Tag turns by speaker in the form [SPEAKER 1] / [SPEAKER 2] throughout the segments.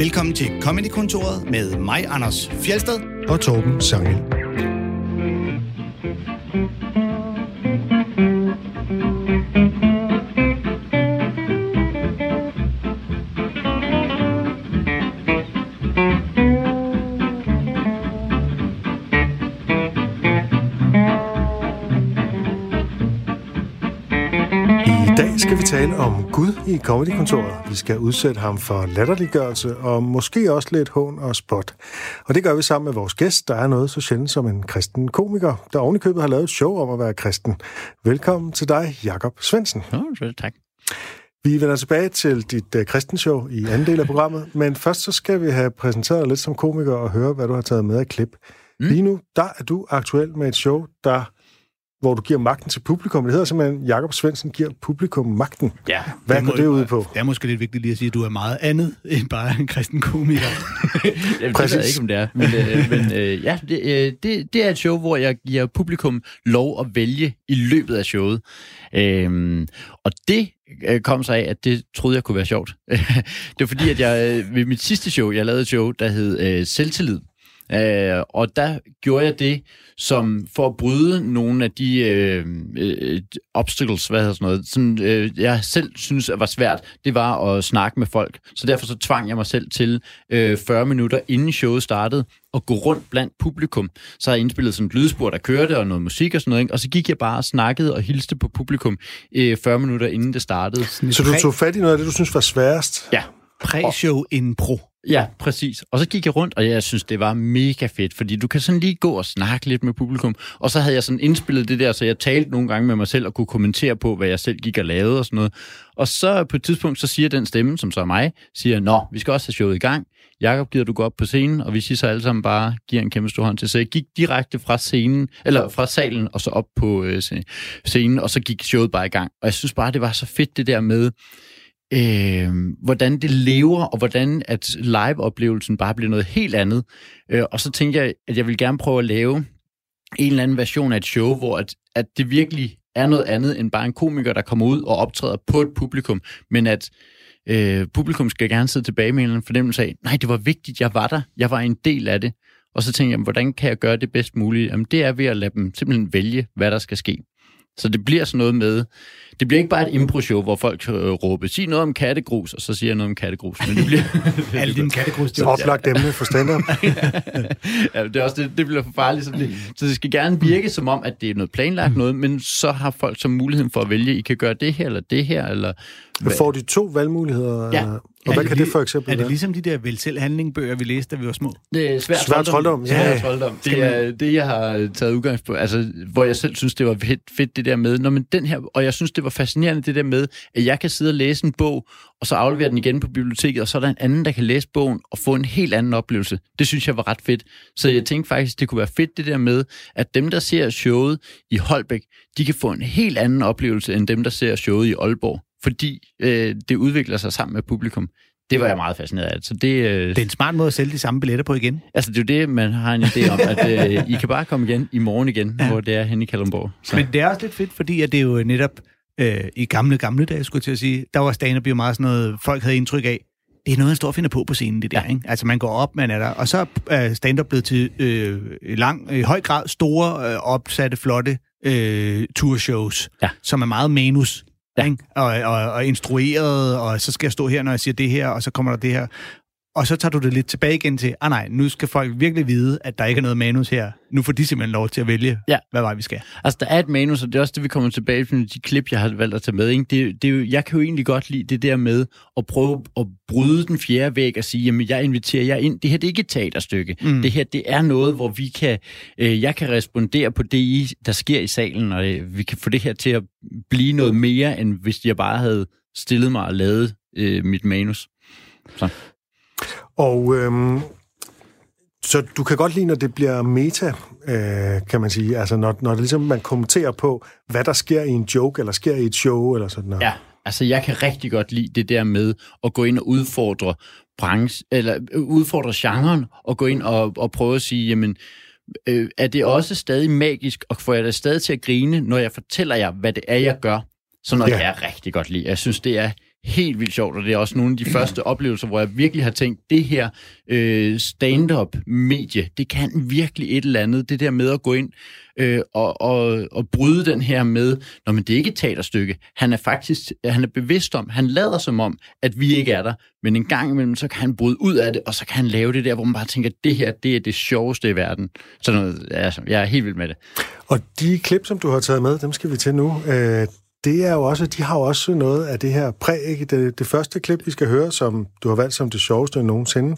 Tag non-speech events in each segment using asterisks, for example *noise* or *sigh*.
[SPEAKER 1] Velkommen til Comedy-kontoret med mig, Anders Fjelsted.
[SPEAKER 2] og Torben Sangel. I dag skal vi tale om Gud i Comedy-kontoret. Vi skal udsætte ham for latterliggørelse og måske også lidt hån og spot. Og det gør vi sammen med vores gæst, der er noget så sjældent som en kristen komiker, der ovenikøbet har lavet et show om at være kristen. Velkommen til dig, Jakob Svendsen.
[SPEAKER 3] Nå, så tak.
[SPEAKER 2] Vi vender tilbage til dit uh, kristenshow i anden del af programmet, men først så skal vi have præsenteret dig lidt som komiker og høre, hvad du har taget med af klip. Mm. Lige nu, der er du aktuel med et show, der hvor du giver magten til publikum. Det hedder simpelthen, Jakob Svendsen giver publikum magten.
[SPEAKER 3] Ja.
[SPEAKER 2] Hvad går det ud på?
[SPEAKER 1] Det er måske lidt vigtigt lige at sige, at du er meget andet end bare en kristen komiker. *laughs*
[SPEAKER 3] Jamen,
[SPEAKER 2] Præcis.
[SPEAKER 3] det ved jeg ikke, om det er. Men, øh, men øh, ja, det, øh, det, det er et show, hvor jeg giver publikum lov at vælge i løbet af showet. Øhm, og det øh, kom så af, at det troede jeg kunne være sjovt. *laughs* det var fordi, at jeg øh, ved mit sidste show, jeg lavede et show, der hed øh, Selvtillid. Øh, og der gjorde jeg det, som for at bryde nogle af de øh, øh, obstacles, hvad hedder sådan noget, sådan, øh, jeg selv synes var svært, det var at snakke med folk. Så derfor så tvang jeg mig selv til øh, 40 minutter inden showet startede, at gå rundt blandt publikum. Så har jeg indspillet sådan et lydspor, der kørte, og noget musik og sådan noget, ikke? og så gik jeg bare og snakkede og hilste på publikum øh, 40 minutter inden det startede.
[SPEAKER 2] Så du tog fat i noget af det, du synes var sværest?
[SPEAKER 3] Ja,
[SPEAKER 1] Pre-show impro.
[SPEAKER 3] Ja, præcis. Og så gik jeg rundt, og jeg synes, det var mega fedt, fordi du kan sådan lige gå og snakke lidt med publikum. Og så havde jeg sådan indspillet det der, så jeg talte nogle gange med mig selv og kunne kommentere på, hvad jeg selv gik og lavede og sådan noget. Og så på et tidspunkt, så siger den stemme, som så er mig, siger, nå, vi skal også have showet i gang. Jakob, gider du gå op på scenen? Og vi siger så alle sammen bare, giver en kæmpe stor hånd til. Så jeg gik direkte fra scenen, eller fra salen, og så op på øh, scenen, og så gik showet bare i gang. Og jeg synes bare, det var så fedt det der med, øh, hvordan det lever, og hvordan at live-oplevelsen bare bliver noget helt andet. Øh, og så tænkte jeg, at jeg vil gerne prøve at lave en eller anden version af et show, hvor at, at det virkelig er noget andet end bare en komiker, der kommer ud og optræder på et publikum, men at øh, publikum skal gerne sidde tilbage med en eller anden fornemmelse af, nej, det var vigtigt, jeg var der, jeg var en del af det. Og så tænkte jeg, hvordan kan jeg gøre det bedst muligt? Jamen, det er ved at lade dem simpelthen vælge, hvad der skal ske. Så det bliver sådan noget med, det bliver ikke bare et impro-show, hvor folk øh, råber, sig noget om kattegrus, og så siger jeg noget om kattegrus. Men det bliver... *laughs*
[SPEAKER 1] Alle dine kattegrus.
[SPEAKER 2] Så oplagt emne for stand-up. *laughs*
[SPEAKER 3] ja, det, er også, det, det bliver for farligt. Så det, så det skal gerne virke som om, at det er noget planlagt noget, men så har folk så muligheden for at vælge, I kan gøre det her, eller det her, eller...
[SPEAKER 2] Får de to valgmuligheder?
[SPEAKER 3] Ja.
[SPEAKER 2] Og hvad
[SPEAKER 1] Er
[SPEAKER 2] kan
[SPEAKER 1] det
[SPEAKER 2] det for eksempel
[SPEAKER 1] Er det ligesom de der vel selv handlingbøger, vi læste, da vi var små?
[SPEAKER 3] Det er svært
[SPEAKER 2] Svær trolddom, ja.
[SPEAKER 3] Svær trolddom. Det er det, jeg har taget udgangspunkt Altså, hvor jeg selv synes, det var fedt, fedt det der med, når man den her, og jeg synes, det var fascinerende det der med, at jeg kan sidde og læse en bog, og så aflevere den igen på biblioteket, og så er der en anden, der kan læse bogen og få en helt anden oplevelse. Det synes jeg var ret fedt. Så jeg tænkte faktisk, det kunne være fedt det der med, at dem, der ser showet i Holbæk, de kan få en helt anden oplevelse, end dem, der ser showet i Aalborg. Fordi øh, det udvikler sig sammen med publikum. Det var jeg meget fascineret af. Så det, øh,
[SPEAKER 1] Det er en smart måde at sælge de samme billetter på igen.
[SPEAKER 3] Altså, det er jo det, man har en idé om, at øh, *laughs* I kan bare komme igen i morgen igen, ja. hvor det er henne i Kalundborg. Så.
[SPEAKER 1] Men det er også lidt fedt, fordi at det er jo netop øh, i gamle, gamle dage, skulle jeg til at sige, der var stand-up jo meget sådan noget, folk havde indtryk af, det er noget, han står og finder på på scenen, det der,
[SPEAKER 3] Ja.
[SPEAKER 1] ikke? Altså, man går op, man er der, og så er stand-up blevet til øh, lang, i høj grad store, øh, opsatte, flotte øh, tourshows,
[SPEAKER 3] Ja.
[SPEAKER 1] som er meget manus,
[SPEAKER 3] Ja.
[SPEAKER 1] ikke? Og, og, og instrueret, og så skal jeg stå her, når jeg siger det her, og så kommer der det her. Og så tager du det lidt tilbage igen til, ah nej, nu skal folk virkelig vide, at der ikke er noget manus her. Nu får de simpelthen lov til at vælge,
[SPEAKER 3] Ja.
[SPEAKER 1] hvad vej vi skal.
[SPEAKER 3] Altså, der er et manus, og det er også det, vi kommer tilbage til, de klip, jeg har valgt at tage med. Ikke? Det, det jeg kan jo egentlig godt lide det der med at prøve at bryde den fjerde væg og sige, jamen, jeg inviterer jer ind. Det her, det er ikke et teaterstykke. Mm. Det her, det er noget, hvor vi kan, øh, jeg kan respondere på det, der sker i salen, og øh, vi kan få det her til at blive noget mere, end hvis jeg bare havde stillet mig og lavet øh, mit manus. Så.
[SPEAKER 2] Og øhm, så du kan godt lide, når det bliver meta, øh, kan man sige. Altså når, når det ligesom man kommenterer på, hvad der sker i en joke, eller sker i et show, eller sådan noget.
[SPEAKER 3] Ja, altså jeg kan rigtig godt lide det der med at gå ind og udfordre branche, eller øh, udfordre genren, og gå ind og, og prøve at sige, jamen, øh, er det også stadig magisk, og får jeg det stadig til at grine, når jeg fortæller jer, hvad det er, jeg gør? Så noget
[SPEAKER 2] ja.
[SPEAKER 3] kan jeg rigtig godt lide. Jeg synes, det er helt vildt sjovt, og det er også nogle af de første oplevelser, hvor jeg virkelig har tænkt, det her øh, stand-up-medie, det kan virkelig et eller andet. Det der med at gå ind øh, og, og, og bryde den her med, når men det er ikke et teaterstykke. Han er faktisk han er bevidst om, han lader som om, at vi ikke er der, men en gang imellem, så kan han bryde ud af det, og så kan han lave det der, hvor man bare tænker, det her, det er det sjoveste i verden. Så noget, altså, jeg er helt vild med det.
[SPEAKER 2] Og de klip, som du har taget med, dem skal vi til nu. Øh, det er jo også, de har jo også noget af det her præg. Det, det første klip, vi skal høre, som du har valgt som det sjoveste nogensinde,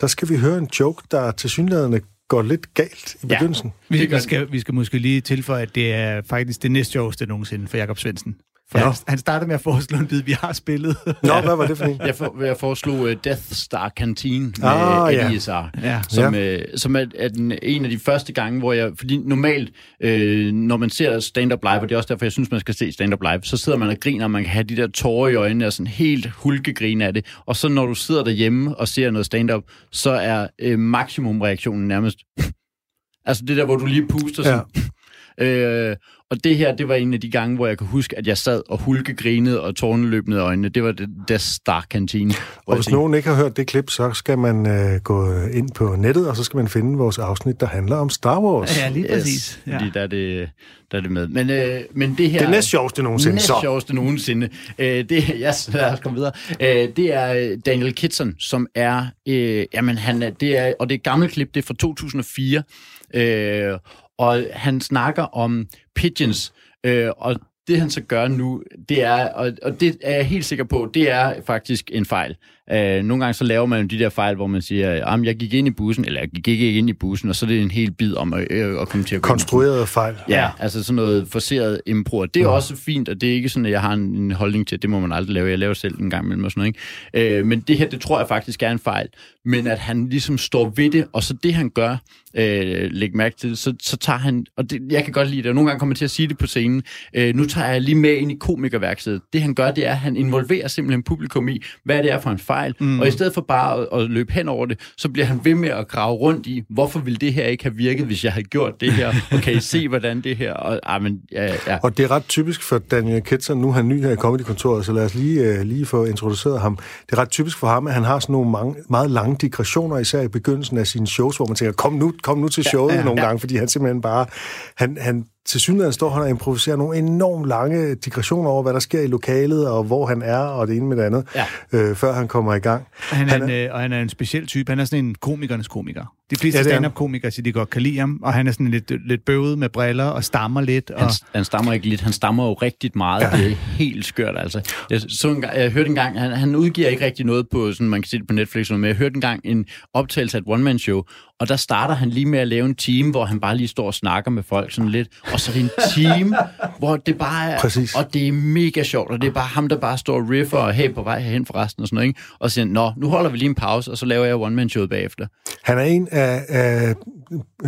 [SPEAKER 2] der skal vi høre en joke, der til synligheden går lidt galt i begyndelsen.
[SPEAKER 1] Ja, vi, vi, skal, vi skal måske lige tilføje, at det er faktisk det næst sjoveste nogensinde for Jakob Svendsen. For ja. han, han startede med at foreslå en bid, vi har spillet.
[SPEAKER 2] Nå, hvad var det for en?
[SPEAKER 3] Jeg, for, jeg foreslog uh, Death Star Canteen med ah, ja. ja. som, ja. Uh, som er, er den, en af de første gange, hvor jeg... Fordi normalt, uh, når man ser stand-up live, og det er også derfor, jeg synes, man skal se stand-up live, så sidder man og griner, og man kan have de der tårer i øjnene, og sådan helt hulkegrin af det. Og så når du sidder derhjemme og ser noget stand-up, så er uh, maksimumreaktionen nærmest... *laughs* altså det der, hvor du lige puster sådan... Ja. *laughs* Øh, og det her, det var en af de gange, hvor jeg kan huske, at jeg sad og hulkegrinede og tårne løb ned øjnene. Det var det der Star Canteen.
[SPEAKER 2] Og hvis nogen ikke har hørt det klip, så skal man øh, gå ind på nettet, og så skal man finde vores afsnit, der handler om Star Wars.
[SPEAKER 1] Ja, lige præcis. Yes,
[SPEAKER 3] ja. Fordi der er, det, der er det med. Men, øh, men det her...
[SPEAKER 2] Det næst sjoveste nogensinde,
[SPEAKER 3] næst
[SPEAKER 2] så.
[SPEAKER 3] sjoveste nogensinde. Øh, det, yes, lad os komme videre. Øh, det er øh, Daniel Kitson, som er... Øh, jamen, han er, det er, og det er et gammelt klip, det er fra 2004. Øh, og han snakker om pigeons, øh, og det han så gør nu, det er, og, og det er jeg helt sikker på, det er faktisk en fejl. Øh, nogle gange så laver man de der fejl, hvor man siger, at jeg gik ind i bussen, eller jeg gik ikke ind i bussen, og så er det en hel bid om at, øh, at komme til at
[SPEAKER 2] gå Konstrueret fejl.
[SPEAKER 3] Ja, ja, altså sådan noget forseret impro. Det er ja. også fint, og det er ikke sådan, at jeg har en, en holdning til, at det må man aldrig lave. Jeg laver selv en gang imellem og sådan noget. Ikke? Øh, men det her, det tror jeg faktisk er en fejl. Men at han ligesom står ved det, og så det han gør, øh, læg mærke til, så, så tager han, og det, jeg kan godt lide det, og nogle gange kommer til at sige det på scenen, øh, nu tager jeg lige med ind i komikerværkstedet. Det han gør, det er, at han involverer simpelthen publikum i, hvad det er for en fejl, mm. og i stedet for bare at, at løbe hen over det, så bliver han ved med at grave rundt i, hvorfor vil det her ikke have virket, hvis jeg havde gjort det her, og kan I se, hvordan det her, og, ah, men, ja, ja.
[SPEAKER 2] og det er ret typisk for Daniel Ketzer, nu er han ny her i Comedy-kontoret, så lad os lige, uh, lige få introduceret ham. Det er ret typisk for ham, at han har sådan nogle mange, meget lange digressioner, især i begyndelsen af sine shows, hvor man tænker, kom nu, kom nu til showet ja, ja, nogle ja. gange, fordi han simpelthen bare, han, han til synligheden står han og improviserer nogle enormt lange digressioner over, hvad der sker i lokalet, og hvor han er, og det ene med det andet, ja. øh, før han kommer i gang.
[SPEAKER 1] Han er, han er, en, øh, og han er en speciel type. Han er sådan en komikernes komiker. De fleste ja, stand-up-komikere siger, de godt kan lide ham, og han er sådan lidt, lidt bøvet med briller og stammer lidt. Og...
[SPEAKER 3] Han, han stammer ikke lidt, han stammer jo rigtig meget. Ja. Det er helt skørt, altså. Jeg, så en gang, jeg hørte engang, han, han udgiver ikke rigtig noget på, sådan, man kan se det på Netflix, men jeg hørte engang en optagelse af et one-man-show, og der starter han lige med at lave en team, hvor han bare lige står og snakker med folk sådan lidt, og så er det en team, *laughs* hvor det bare er,
[SPEAKER 2] Præcis.
[SPEAKER 3] og det er mega sjovt, og det er bare ham, der bare står og riffer, og hey, på vej herhen forresten, og sådan noget, ikke? og siger, nå, nu holder vi lige en pause, og så laver jeg one-man-showet bagefter.
[SPEAKER 2] Han er en af, af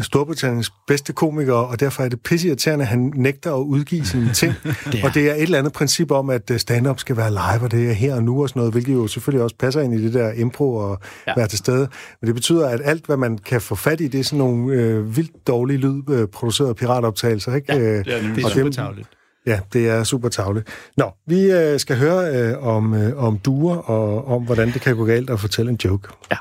[SPEAKER 2] Storbritanniens bedste komikere, og derfor er det pisseirriterende, at han nægter at udgive sine ting. *laughs* det og det er et eller andet princip om, at øh, stand-up skal være live, og det er her og nu og sådan noget, hvilket jo selvfølgelig også passer ind i det der impro og ja. være til stede. Men det betyder, at alt, hvad man kan få fat i, det er sådan nogle øh, vildt dårlige lydproducerede øh, piratoptagelser. Ikke?
[SPEAKER 1] Ja, det er, det er super tavligt.
[SPEAKER 2] Ja, det er super tavligt. Nå, vi øh, skal høre øh, om, øh, om duer og om, hvordan det kan gå galt at fortælle en joke.
[SPEAKER 3] Ja.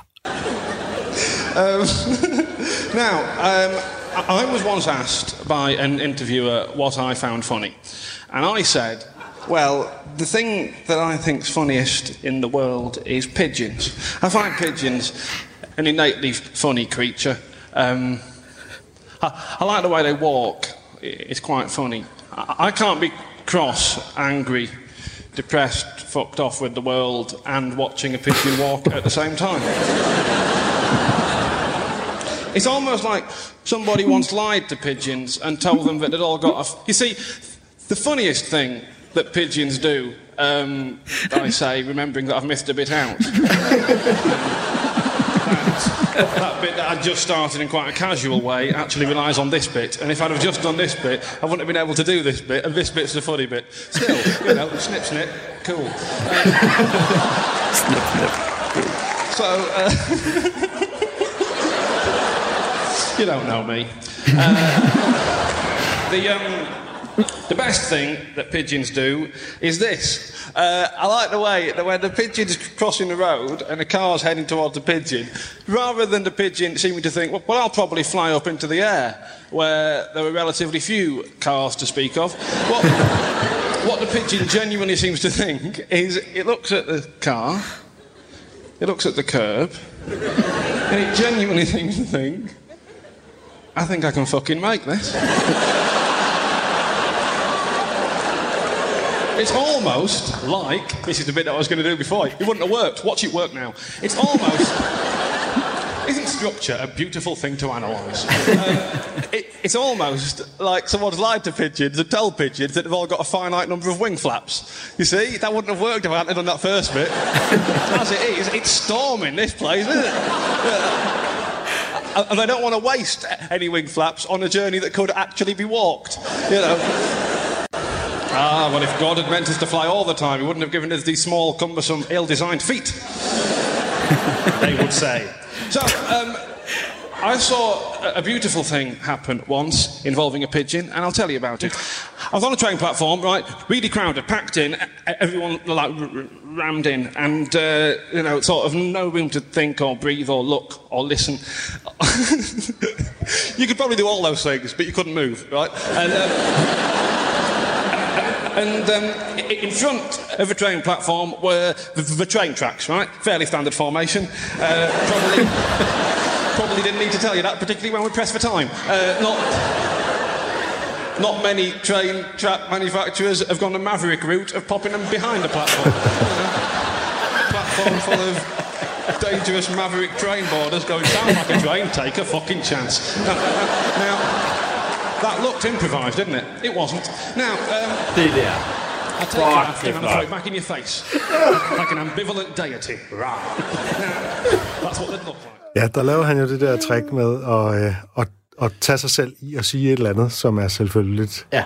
[SPEAKER 4] Um, *laughs* now, um, I was once asked by an interviewer what I found funny. And I said, well, the thing that I think's funniest in the world is pigeons. I find pigeons an innately funny creature. Um, I, I, like the way they walk. It's quite funny. I, I can't be cross, angry, depressed, fucked off with the world, and watching a pigeon walk at the same time. It's almost like somebody once lied to pigeons and told them that they'd all got a. F- you see, the funniest thing that pigeons do, um, I say, remembering that I've missed a bit out. *laughs* that bit that I just started in quite a casual way actually relies on this bit. And if I'd have just done this bit, I wouldn't have been able to do this bit, and this bit's the funny bit. Still, you know, snip, snip, cool. Um, *laughs* snip, snip. So, uh, *laughs* You don't know me. Uh, the, um, The best thing that pigeons do is this. Uh, I like the way that when the pigeon's crossing the road and the car's heading towards the pigeon, rather than the pigeon seeming to think, well, well, I'll probably fly up into the air, where there are relatively few cars to speak of, what, what the pigeon genuinely seems to think is it looks at the car, it looks at the curb, and it genuinely *laughs* seems to think, I think I can fucking make this. It's almost like this is the bit that I was going to do before. It wouldn't have worked. Watch it work now. It's almost. Isn't structure a beautiful thing to analyse? Um, it, it's almost like someone's lied to pigeons and told pigeons that they've all got a finite number of wing flaps. You see, that wouldn't have worked if I hadn't done that first bit. As it is, it's storming this place, isn't it? Yeah. And they don't want to waste any wing flaps on a journey that could actually be walked. You know. *laughs* Ah, well, if God had meant us to fly all the time, He wouldn't have given us these small, cumbersome, ill designed feet. *laughs* they would say. So, um, I saw a beautiful thing happen once involving a pigeon, and I'll tell you about it. I was on a train platform, right, really crowded, packed in, everyone like rammed in, and uh, you know, sort of no room to think or breathe or look or listen. *laughs* you could probably do all those things, but you couldn't move, right? And, um, *laughs* and um, in front of the train platform were the, the, train tracks, right? Fairly standard formation. Uh, probably, *laughs* probably didn't need to tell you that, particularly when we press for time. Uh, not, not many train track manufacturers have gone the maverick route of popping them behind the platform. *laughs* platform full of dangerous maverick train boarders going down like a train, take a fucking chance. now, now that looked improvised, didn't it? It wasn't. Now, um,
[SPEAKER 3] Det der.
[SPEAKER 4] I take it after and throw it back in your face. like an ambivalent deity. Now, that's what they'd look like.
[SPEAKER 2] Ja, der laver han jo det der trick med at, øh, at, at tage sig selv i at sige et eller andet, som er selvfølgeligt.
[SPEAKER 3] Ja.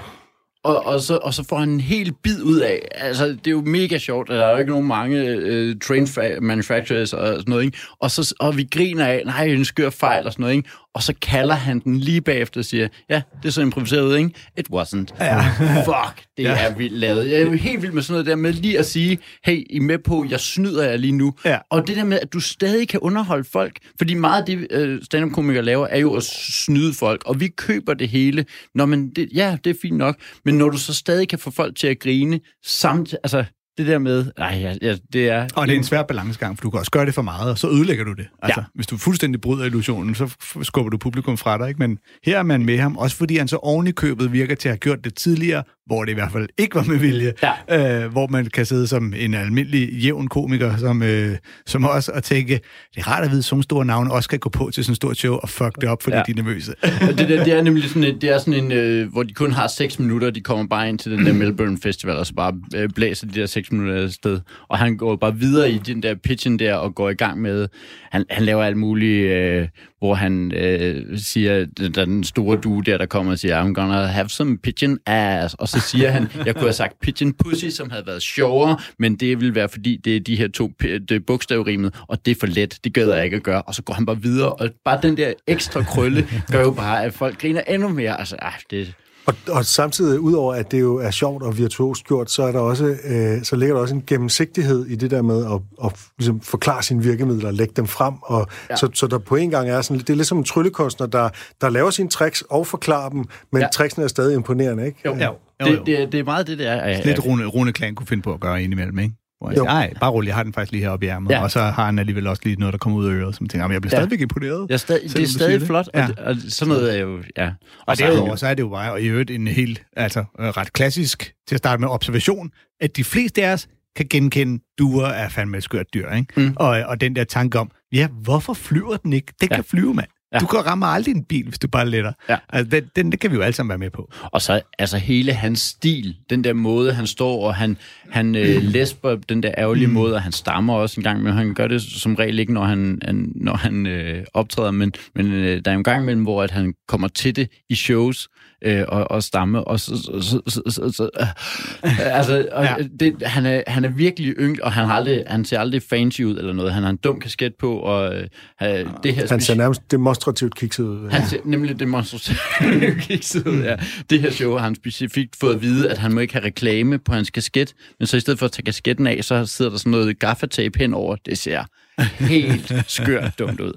[SPEAKER 3] Og, og, så, og så får han en hel bid ud af, altså det er jo mega sjovt, der er jo ikke nogen mange øh, train manufacturers og sådan noget, ikke? Og, så, og vi griner af, nej, en skør fejl og sådan noget, ikke? Og så kalder han den lige bagefter og siger, ja, det er så improviseret ikke? It wasn't. Ja. Fuck, det ja. er vildt lavet. Jeg er jo helt vild med sådan noget der med lige at sige, hey, I er med på, jeg snyder jer lige nu. Ja. Og det der med, at du stadig kan underholde folk, fordi meget af det, uh, stand-up-komikere laver, er jo at snyde folk, og vi køber det hele. Nå, men det, ja, det er fint nok, men når du så stadig kan få folk til at grine, samt, altså, det der med, ej, ja, ja, det er...
[SPEAKER 1] Og det er en svær balancegang, for du kan også gøre det for meget, og så ødelægger du det. Altså, ja. Hvis du fuldstændig bryder illusionen, så skubber du publikum fra dig, ikke? Men her er man med ham, også fordi han så oven i købet virker til at have gjort det tidligere, hvor det i hvert fald ikke var med vilje. Ja. Øh, hvor man kan sidde som en almindelig jævn komiker, som, øh, som også at tænke, det er rart at vide, at sådan store navne også kan gå på til sådan et stort show og fuck det op, fordi ja. de er nervøse.
[SPEAKER 3] det, der, det er nemlig sådan en, det er sådan en øh, hvor de kun har 6 minutter, de kommer bare ind til den der *clears throat* Melbourne Festival, og så bare øh, blæser de der 6 minutter sted. Og han går bare videre i den der pitchen der, og går i gang med, han, han laver alt muligt, øh, hvor han øh, siger, der den store due der, der kommer og siger, I'm gonna have some pigeon ass, og så siger han, jeg kunne have sagt pigeon pussy, som havde været sjovere, men det vil være, fordi det er de her to det bogstavrimet, og det er for let, det gøder jeg ikke at gøre, og så går han bare videre, og bare den der ekstra krølle gør jo bare, at folk griner endnu mere, altså, ah, det,
[SPEAKER 2] og, og samtidig, udover at det jo er sjovt og virtuost gjort, så, er der også, øh, så ligger der også en gennemsigtighed i det der med at, at ligesom forklare sine virkemidler og lægge dem frem. Og, ja. så, så der på en gang er sådan, det er lidt som en tryllekunstner, der, der laver sine tricks og forklarer dem, men ja. tricksene er stadig imponerende, ikke?
[SPEAKER 3] Jo, jo. jo, jo. Det, det, det er meget det, der er.
[SPEAKER 1] Lidt Rune, Rune Klan kunne finde på at gøre indimellem, ikke? Hvor jeg nej, bare rolig, jeg har den faktisk lige heroppe i ærmet. Ja. Og så har han alligevel også lige noget, der kommer ud af øret, som tænker, jeg bliver ja. stadigvæk imponeret.
[SPEAKER 3] Ja, stad- det er stadig flot, og, ja. og, og sådan noget er jo, ja. Og,
[SPEAKER 1] og derudover, så er det jo bare, og i øvrigt en helt, altså ret klassisk, til at starte med observation, at de fleste af os kan genkende, duer er fandme et skørt dyr, ikke? Mm. Og, og den der tanke om, ja, hvorfor flyver den ikke? Den ja. kan flyve, mand. Ja. Du kan ramme aldrig en bil, hvis du bare letter. Ja. Altså, den, den, det kan vi jo alle sammen være med på.
[SPEAKER 3] Og så altså hele hans stil, den der måde, han står, og han, han øh, *clears throat* læsper den der ærgerlige mm. måde, og han stammer også en gang, men han gør det som regel ikke, når han, han, når han øh, optræder, men, men øh, der er en gang imellem, hvor at han kommer til det i shows, øh, og, og stamme. Og så, så, så, så, så, øh, altså, og
[SPEAKER 1] Ja.
[SPEAKER 3] det, han, er, han er virkelig ynglig, og han, har aldrig, han ser aldrig fancy ud eller noget. Han har en dum kasket på, og øh, han- det her
[SPEAKER 2] Han ser nærmest demonstrativt kikset ud.
[SPEAKER 3] han ser nemlig demonstrativt *laughs* kikset ud, ja. Det her show har han specifikt fået at vide, at han må ikke have reklame på hans kasket, men så i stedet for at tage kasketten af, så sidder der sådan noget gaffatape henover. Det ser helt skørt dumt ud.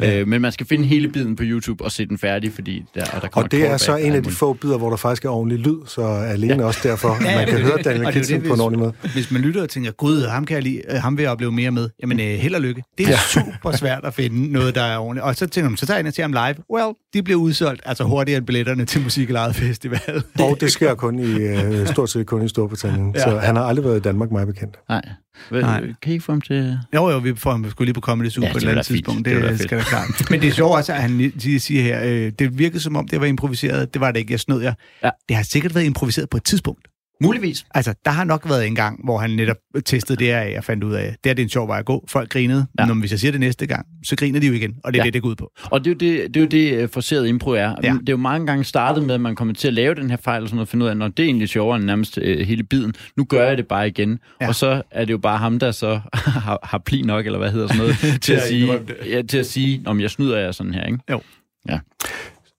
[SPEAKER 3] Øh, men man skal finde hele biden på YouTube og se den færdig, fordi der, og der kommer
[SPEAKER 2] Og det er så en af de få bidder, hvor der faktisk er ordentlig lyd, så alene ja. også derfor, at man kan høre Daniel
[SPEAKER 1] Og det er jo
[SPEAKER 2] Kitson på en
[SPEAKER 1] hvis-
[SPEAKER 2] ordentlig måde.
[SPEAKER 1] Hvis man lytter og tænker, gud, ham kan jeg lide, øh, ham vil jeg opleve mere med, jamen øh, held og lykke. Det er ja. super svært at finde noget, der er ordentligt. Og så tænker man, så tager jeg ind og ser ham live. Well, de bliver udsolgt, altså hurtigere end billetterne til Musiklejet Festival. *laughs*
[SPEAKER 2] Og det sker kun i, øh, stort set kun i Storbritannien, ja. så han har aldrig været i Danmark, mig bekendt.
[SPEAKER 3] Nej. Hvad,
[SPEAKER 1] Nej.
[SPEAKER 3] Kan I få ham til...
[SPEAKER 1] Jo, jo, vi får ham sgu lige på Comedy Zoo
[SPEAKER 3] Ja,
[SPEAKER 1] på et
[SPEAKER 3] det
[SPEAKER 1] eller andet tidspunkt.
[SPEAKER 3] Det
[SPEAKER 1] Det,
[SPEAKER 3] fedt.
[SPEAKER 1] skal være klart. Men det er sjovt også, at han siger her, øh, det virkede som om, det var improviseret. Det var det ikke, jeg snød jer.
[SPEAKER 3] Ja.
[SPEAKER 1] Det har sikkert været improviseret på et tidspunkt.
[SPEAKER 3] Muligvis.
[SPEAKER 1] Altså, der har nok været en gang, hvor han netop testede det af og fandt ud af, det er det en sjov vej at gå. Folk grinede.
[SPEAKER 3] Ja.
[SPEAKER 1] Når hvis jeg siger det næste gang, så griner de jo igen. Og det er
[SPEAKER 3] Ja.
[SPEAKER 1] det, det går ud på.
[SPEAKER 3] Og det er jo det, det, er jo det øh, forseret impro er. Ja. Det er jo mange gange startet med, at man kommer til at lave den her fejl og sådan noget, og finde ud af, når det er egentlig sjovere end nærmest øh, hele biden. Nu gør jeg det bare igen. Ja. Og så er det jo bare ham, der så *laughs* har, har pli nok, eller hvad hedder sådan noget, *laughs* til, at sige, ja, til at sige, om jeg snyder jer sådan her, ikke?
[SPEAKER 1] Jo.
[SPEAKER 3] Ja.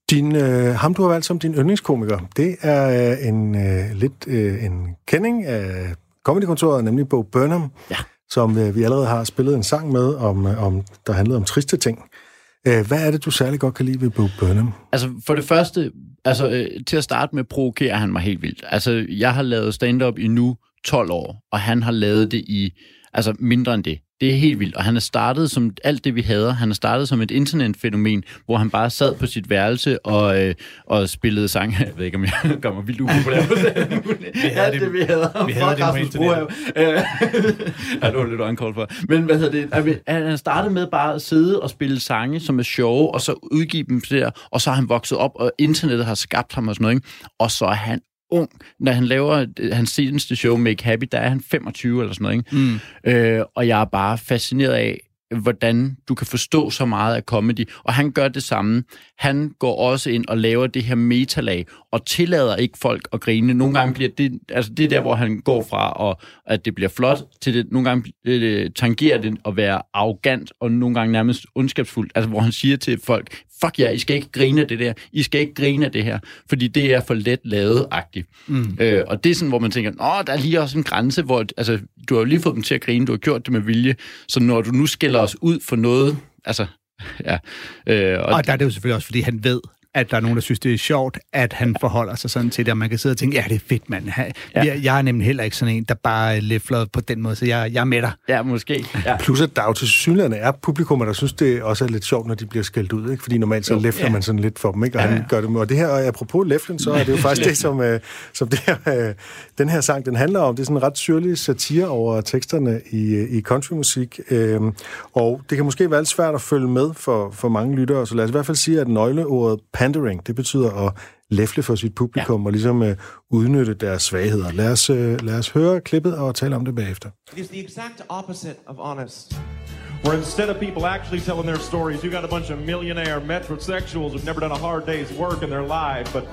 [SPEAKER 2] Din, øh, ham, du har valgt som din yndlingskomiker, det er øh, en øh, lidt øh, en kending af comedykontoret, nemlig Bo Burnham,
[SPEAKER 3] Ja.
[SPEAKER 2] som øh, vi allerede har spillet en sang med, om, øh, om der handlede om triste ting. Øh, hvad er det, du særlig godt kan lide ved Bo Burnham?
[SPEAKER 3] Altså, for det første, altså, øh, til at starte med, provokerer han mig helt vildt. Altså, jeg har lavet stand-up i nu 12 år, og han har lavet det i, altså, mindre end det. Det er helt vildt, og han er startet som alt det, vi hader. Han er startet som et internetfænomen, hvor han bare sad på sit værelse og, øh, og spillede sange. *laughs* Jeg ved ikke, om jeg *laughs* mig vildt upopulær på det. *laughs* Alt det, vi hader.
[SPEAKER 1] vi hader
[SPEAKER 3] Fuck
[SPEAKER 1] det på internettet.
[SPEAKER 3] Ja, det var lidt uncalled for. Men hvad hedder det? Altså, Han startede med bare at sidde og spille sange, som er sjove, og så udgive dem der, og så har han vokset op, og internettet har skabt ham og sådan noget, ikke? Og så er han ung. Når han laver hans seneste show, Make Happy, der er han 25 eller sådan noget, ikke? Mm. Øh, og jeg er bare fascineret af, hvordan du kan forstå så meget af comedy. Og han gør det samme. Han går også ind og laver det her metalag, og tillader ikke folk at grine. Nogle gange bliver det, altså det er der, hvor han går fra, og at det bliver flot, til det, nogle gange øh, tangerer det at være arrogant, og nogle gange nærmest ondskabsfuldt. Altså hvor han siger til folk, fuck ja, I skal ikke grine af det der. I skal ikke grine af det her, fordi det er for let lavet-agtigt. Mm. Øh, og det er sådan, hvor man tænker, åh, der er lige også en grænse, hvor altså, du har jo lige fået dem til at grine, du har gjort det med vilje, så når du nu skælder os ud for noget, altså, *laughs* ja. Øh, og,
[SPEAKER 1] Og der er det jo selvfølgelig også, fordi han ved, at der er nogen, der synes, det er sjovt, at han forholder sig sådan til det, og man kan sidde og tænke, ja, det er fedt, mand. Jeg, jeg er nemlig heller ikke sådan en, der bare læfler på den måde, så jeg, jeg er med dig.
[SPEAKER 3] ja, måske. Ja.
[SPEAKER 2] Plus at der jo til synligheden er publikum, der synes, det også er lidt sjovt, når de bliver skældt ud. Ikke? Fordi normalt så
[SPEAKER 1] Jo,
[SPEAKER 2] læfler
[SPEAKER 1] ja.
[SPEAKER 2] man sådan lidt for dem, ikke? og
[SPEAKER 1] Ja,
[SPEAKER 2] han
[SPEAKER 1] ja.
[SPEAKER 2] gør det med. Og det her, og apropos læflen, så er det jo *laughs* faktisk det, som, øh, som det her, øh, den her sang den handler om. Det er sådan en ret syrlig satire over teksterne i, øh, i countrymusik. Øh, og det kan måske være lidt svært at følge med for, for mange lyttere, så lad os i hvert fald sige, at nøgleordet pandering, det betyder at læfle for sit publikum ja. og ligesom øh, udnytte deres svagheder. Lad os, øh, lad os høre klippet og tale om det bagefter.
[SPEAKER 5] It is the exact opposite of honest. Where instead of people actually telling their stories, you got a bunch of millionaire metrosexuals who've never done a hard day's work in their life, but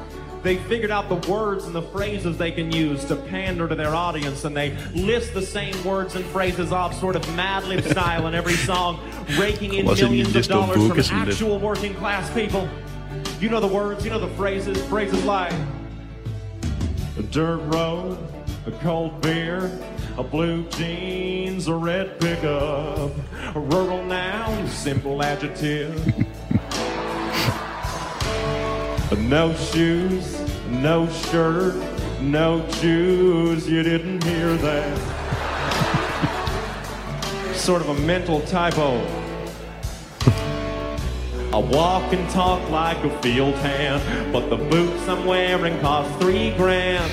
[SPEAKER 5] they figured out the words and the phrases they can use to pander to their audience, and they list the same words and phrases off sort of Mad Lib style in every song, raking in millions of dollars from actual working class people. You know the words, you know the phrases, phrases like a dirt road, a cold beer, a blue jeans, a red pickup, a rural noun, simple adjective. *laughs* no shoes, no shirt, no Jews, you didn't hear that. sort of a mental typo. I walk and talk like a field hand, but the boots I'm wearing cost three grand.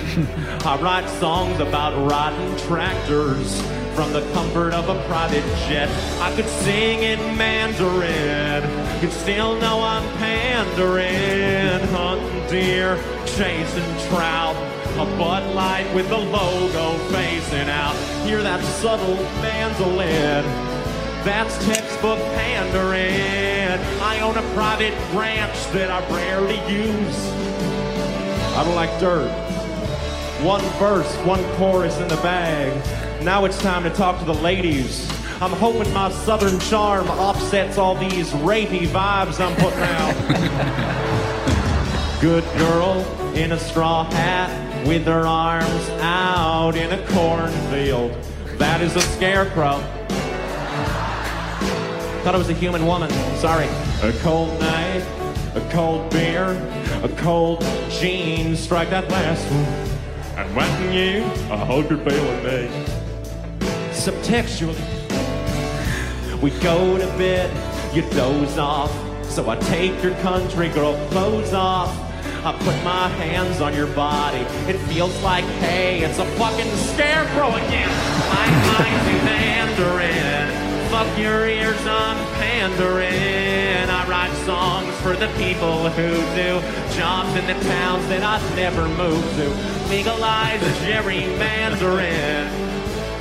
[SPEAKER 5] I write songs about riding tractors from the comfort of a private jet. I could sing in Mandarin, you'd still know I'm pandering. Hunting deer, chasing trout, a Bud Light with the logo facing out. Hear that subtle mandolin? That's textbook pandering. I own a private ranch that I rarely use. I don't like dirt. One verse, one chorus in the bag. Now it's time to talk to the ladies. I'm hoping my southern charm offsets all these rapey vibes I'm putting out. *laughs* Good girl in a straw hat with her arms out in a cornfield. That is a scarecrow. Thought it was a human woman. Sorry. A cold night, a cold beer, a cold jean. Strike that last one. And when you, I hope you're feeling me. Subtextually. We go to bed, you doze off. So I take your country girl clothes off. I put my hands on your body. It feels like, hey, it's a fucking scarecrow again. I'm in Mandarin. Fuck your ears, I'm pandering. I write songs for the people who do jobs in the towns that I've never moved to. Legalize *laughs* gerrymandering.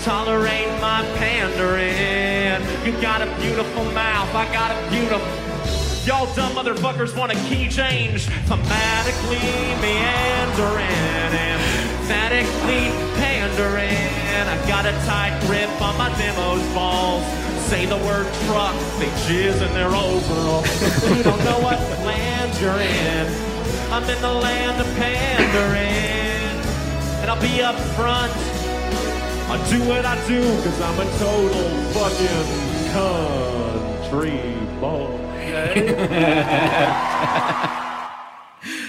[SPEAKER 5] Tolerate my pandering. You got a beautiful mouth, I got a beautiful. Y'all dumb motherfuckers want a key change. Thematically meandering, emphatically pandering. I got a tight grip on my demo's balls. Say the word truck, they jizz in their overalls. you don't know what land you're in. I'm in the land of pandering. And I'll be up front. I do what I do because I'm a total fucking country boy. *laughs*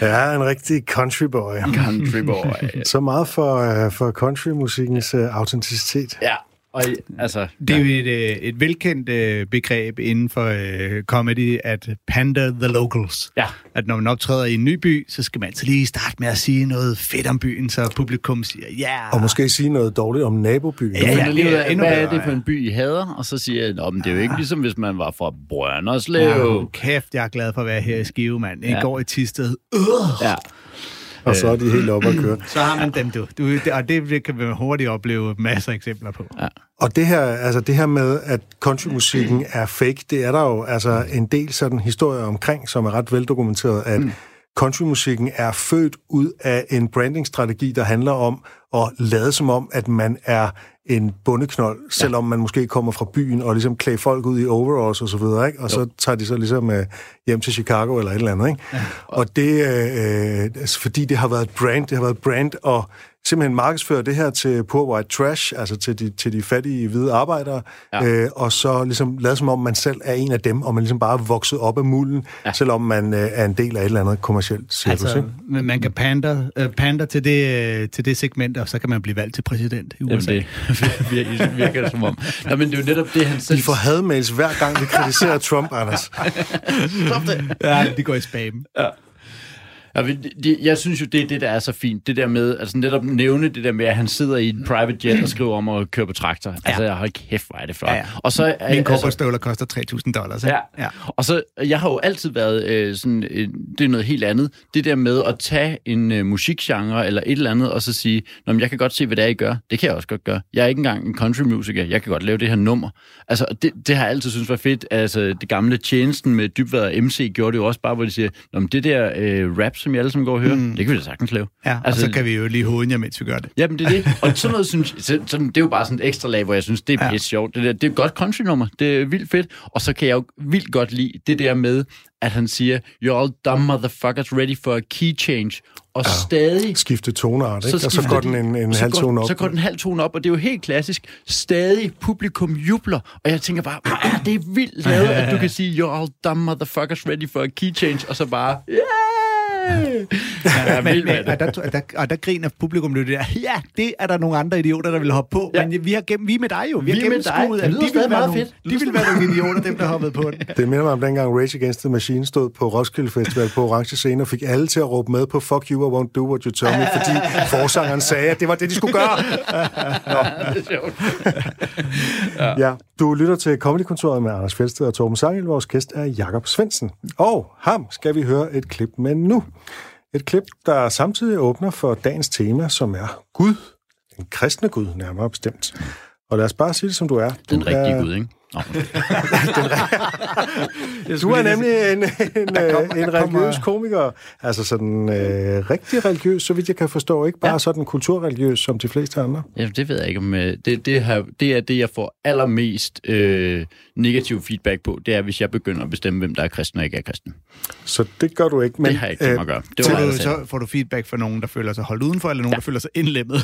[SPEAKER 2] Ja, er en rigtig country boy.
[SPEAKER 3] Country boy. *laughs*
[SPEAKER 2] Så meget for, øh, for countrymusikkens øh, autenticitet.
[SPEAKER 3] ja, og altså...
[SPEAKER 1] Det er jo et, øh, et velkendt øh, begreb inden for øh, comedy, at pander the locals.
[SPEAKER 3] Ja.
[SPEAKER 1] At når man optræder i en ny by, så skal man altid lige starte med at sige noget fedt om byen, så publikum siger, ja. Yeah.
[SPEAKER 2] Og måske sige noget dårligt om nabobyen.
[SPEAKER 1] Ja,
[SPEAKER 3] Ja, lige ud af,
[SPEAKER 1] endnu
[SPEAKER 3] hvad er
[SPEAKER 1] bedre,
[SPEAKER 3] det for en by, I hader? Og så siger jeg, men det er jo ikke ligesom, hvis man var fra Brønderslev.
[SPEAKER 1] Ja, kæft, jeg er glad for at være her i Skive, mand. I
[SPEAKER 3] Ja.
[SPEAKER 1] går i Tisted.
[SPEAKER 3] Ja.
[SPEAKER 2] Og så er de helt oppe at køre. *clears throat*
[SPEAKER 1] Så har man dem, du. du det, og det kan man hurtigt opleve masser af eksempler på. Ja.
[SPEAKER 2] Og det her, altså det her med, at countrymusikken er fake, det er der jo altså en del sådan historier omkring, som er ret veldokumenteret, at mm. countrymusikken er født ud af en brandingstrategi, der handler om at lade som om, at man er en bundeknold, selvom man måske kommer fra byen og ligesom klæder folk ud i overalls og så videre, ikke? Og så tager de så ligesom øh, hjem til Chicago eller et eller andet, ikke? Ja. Og det, øh, øh, altså, fordi det har været et brand, det har været et brand, og simpelthen markedsføre det her til poor white trash, altså til de, til de fattige hvide arbejdere, ja. øh, og så ligesom lade som om, man selv er en af dem, og man ligesom bare er vokset op af mulden, ja. selvom man øh, er en del af et eller andet kommercielt cirkus.
[SPEAKER 1] Altså,
[SPEAKER 2] ikke?
[SPEAKER 1] man kan pander, øh, pander til, det, øh, til det segment, og så kan man blive valgt til præsident i
[SPEAKER 3] Jamen,
[SPEAKER 1] USA. *laughs*
[SPEAKER 3] det virker, virker det som om. Nå, men det er jo netop det, han selv...
[SPEAKER 2] Vi får hadmails hver gang, vi kritiserer *laughs* Trump, Anders.
[SPEAKER 3] Stop det.
[SPEAKER 1] Ja, de går i spam.
[SPEAKER 3] Ja, men det- jeg synes jo, det er det, der er så fint. Det der med, altså netop nævne det der med, at han sidder i en private jet og skriver om at køre på traktor. Ja. Altså, jeg har kæft, hvor er det flot.
[SPEAKER 1] Ja, ja.
[SPEAKER 3] Og så,
[SPEAKER 1] Min
[SPEAKER 3] altså,
[SPEAKER 1] kobberstøvler koster 3.000 dollars.
[SPEAKER 3] Ja. ja. Og så, jeg har jo altid været øh, sådan, øh, det er noget helt andet. Det der med at tage en øh, musikgenre eller et eller andet, og så sige, Nå, men jeg kan godt se, hvad det er, I gør. Det kan jeg også godt gøre. Jeg er ikke engang en countrymusiker. Jeg kan godt lave det her nummer. Altså, det, det har jeg altid synes var fedt. Altså, det gamle tjenesten med Dybvad og MC gjorde det jo også bare, hvor de siger, Nå, men det der øh, rap, som jeg alle sammen går og hører, mm. det kan vi da sagtens lave.
[SPEAKER 1] Ja, og
[SPEAKER 3] altså,
[SPEAKER 1] så kan vi jo lige hovedet jer, mens vi gør det.
[SPEAKER 3] Jamen, det er det. Og sådan noget, synes så, sådan, det er jo bare sådan et ekstra lag, hvor jeg synes, det er
[SPEAKER 1] Ja.
[SPEAKER 3] pisse sjovt. Det, der, det er et godt countrynummer. Det er vildt fedt. Og så kan jeg jo vildt godt lide det der med, at han siger, you're all dumb motherfuckers ready for a key change. Og ja. stadig...
[SPEAKER 2] Skifte toneart, ikke? og så går
[SPEAKER 3] de-
[SPEAKER 2] den en, en
[SPEAKER 3] så
[SPEAKER 2] halv tone op.
[SPEAKER 3] Så går den halv tone op, og det er jo helt klassisk. Stadig publikum jubler, og jeg tænker bare, hvor er det vildt lavet, at du kan sige, you're all dumb motherfuckers ready for a key change, og så bare, yeah! Ja,
[SPEAKER 1] Men, og, der, der, og der griner publikum det der, ja, det er der nogle andre idioter, der vil hoppe på,
[SPEAKER 3] Ja.
[SPEAKER 1] ja. men vi, har gennem, vi er med dig jo, vi,
[SPEAKER 3] Vi
[SPEAKER 1] har
[SPEAKER 3] er med dig.
[SPEAKER 1] gennemskuet,
[SPEAKER 3] Det
[SPEAKER 1] at
[SPEAKER 3] lyder
[SPEAKER 1] de
[SPEAKER 3] stadig
[SPEAKER 1] vil, være
[SPEAKER 3] meget
[SPEAKER 1] nogle,
[SPEAKER 3] fedt. Det
[SPEAKER 1] de vil være nogle idioter, dem der hoppede på den.
[SPEAKER 2] Det minder mig om dengang Rage Against the Machine stod på Roskilde Festival på orange scene og fik alle til at råbe med på Fuck you, I won't do what you tell me, fordi forsangeren sagde, at det var det, de skulle gøre. *laughs*
[SPEAKER 3] Det er sjovt.
[SPEAKER 2] Ja, du lytter til Comedykontoret med Anders Fjeldsted og Torben Sangel. Vores gæst er Jakob Svendsen. Og ham skal vi høre et klip med nu. Et klip, der samtidig åbner for dagens tema, som er Gud. En kristne Gud, nærmere bestemt. Og lad os bare sige det, som du er. Du
[SPEAKER 3] Den rigtige
[SPEAKER 2] er,
[SPEAKER 3] Gud, ikke? Nå, *laughs*
[SPEAKER 2] Du er nemlig en, en, *laughs*
[SPEAKER 1] kommer-
[SPEAKER 2] en,
[SPEAKER 1] kommer-
[SPEAKER 2] religiøs komiker. Altså sådan øh, rigtig religiøs, så vidt jeg kan forstå. Ikke bare
[SPEAKER 3] Ja.
[SPEAKER 2] sådan kulturreligiøs, som de fleste andre.
[SPEAKER 3] ja, det ved jeg ikke om... øh, Det, det, her, det er det, jeg får allermest øh, negativ feedback på. Det er, hvis jeg begynder at bestemme, hvem der er kristen og ikke er kristen.
[SPEAKER 2] Så det gør du ikke. Men,
[SPEAKER 3] Men, det har jeg ikke tænkt mig at gøre. Det
[SPEAKER 1] Så,
[SPEAKER 3] var meget, jeg
[SPEAKER 1] så får du feedback fra nogen, der føler sig holdt udenfor, eller nogen, ja. der føler sig indlemmet.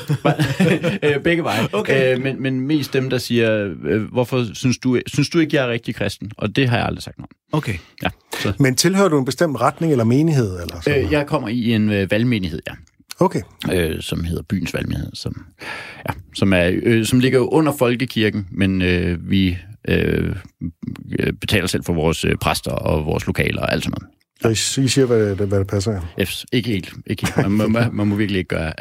[SPEAKER 1] *laughs*
[SPEAKER 3] øh, begge veje.
[SPEAKER 1] Okay.
[SPEAKER 3] Øh, men, men mest dem, der siger, øh, hvorfor synes du, synes du ikke, jeg er rigtig kristen? Og det har jeg aldrig sagt noget.
[SPEAKER 1] Okay.
[SPEAKER 3] Ja. Så,
[SPEAKER 2] men tilhører du en bestemt retning eller menighed? Eller sådan
[SPEAKER 3] øh, jeg kommer i en øh, valgmenighed, ja.
[SPEAKER 2] Okay.
[SPEAKER 3] øh, som hedder Byens Valgmenighed, som, ja, som, er, øh, som ligger under Folkekirken, men øh, vi øh, betaler selv for vores øh, præster og vores lokaler og alt sådan noget.
[SPEAKER 2] Så I, siger, hvad det, hvad det passer.
[SPEAKER 3] Yes, ikke helt. Ikke helt. Man, man, man må virkelig ikke gøre...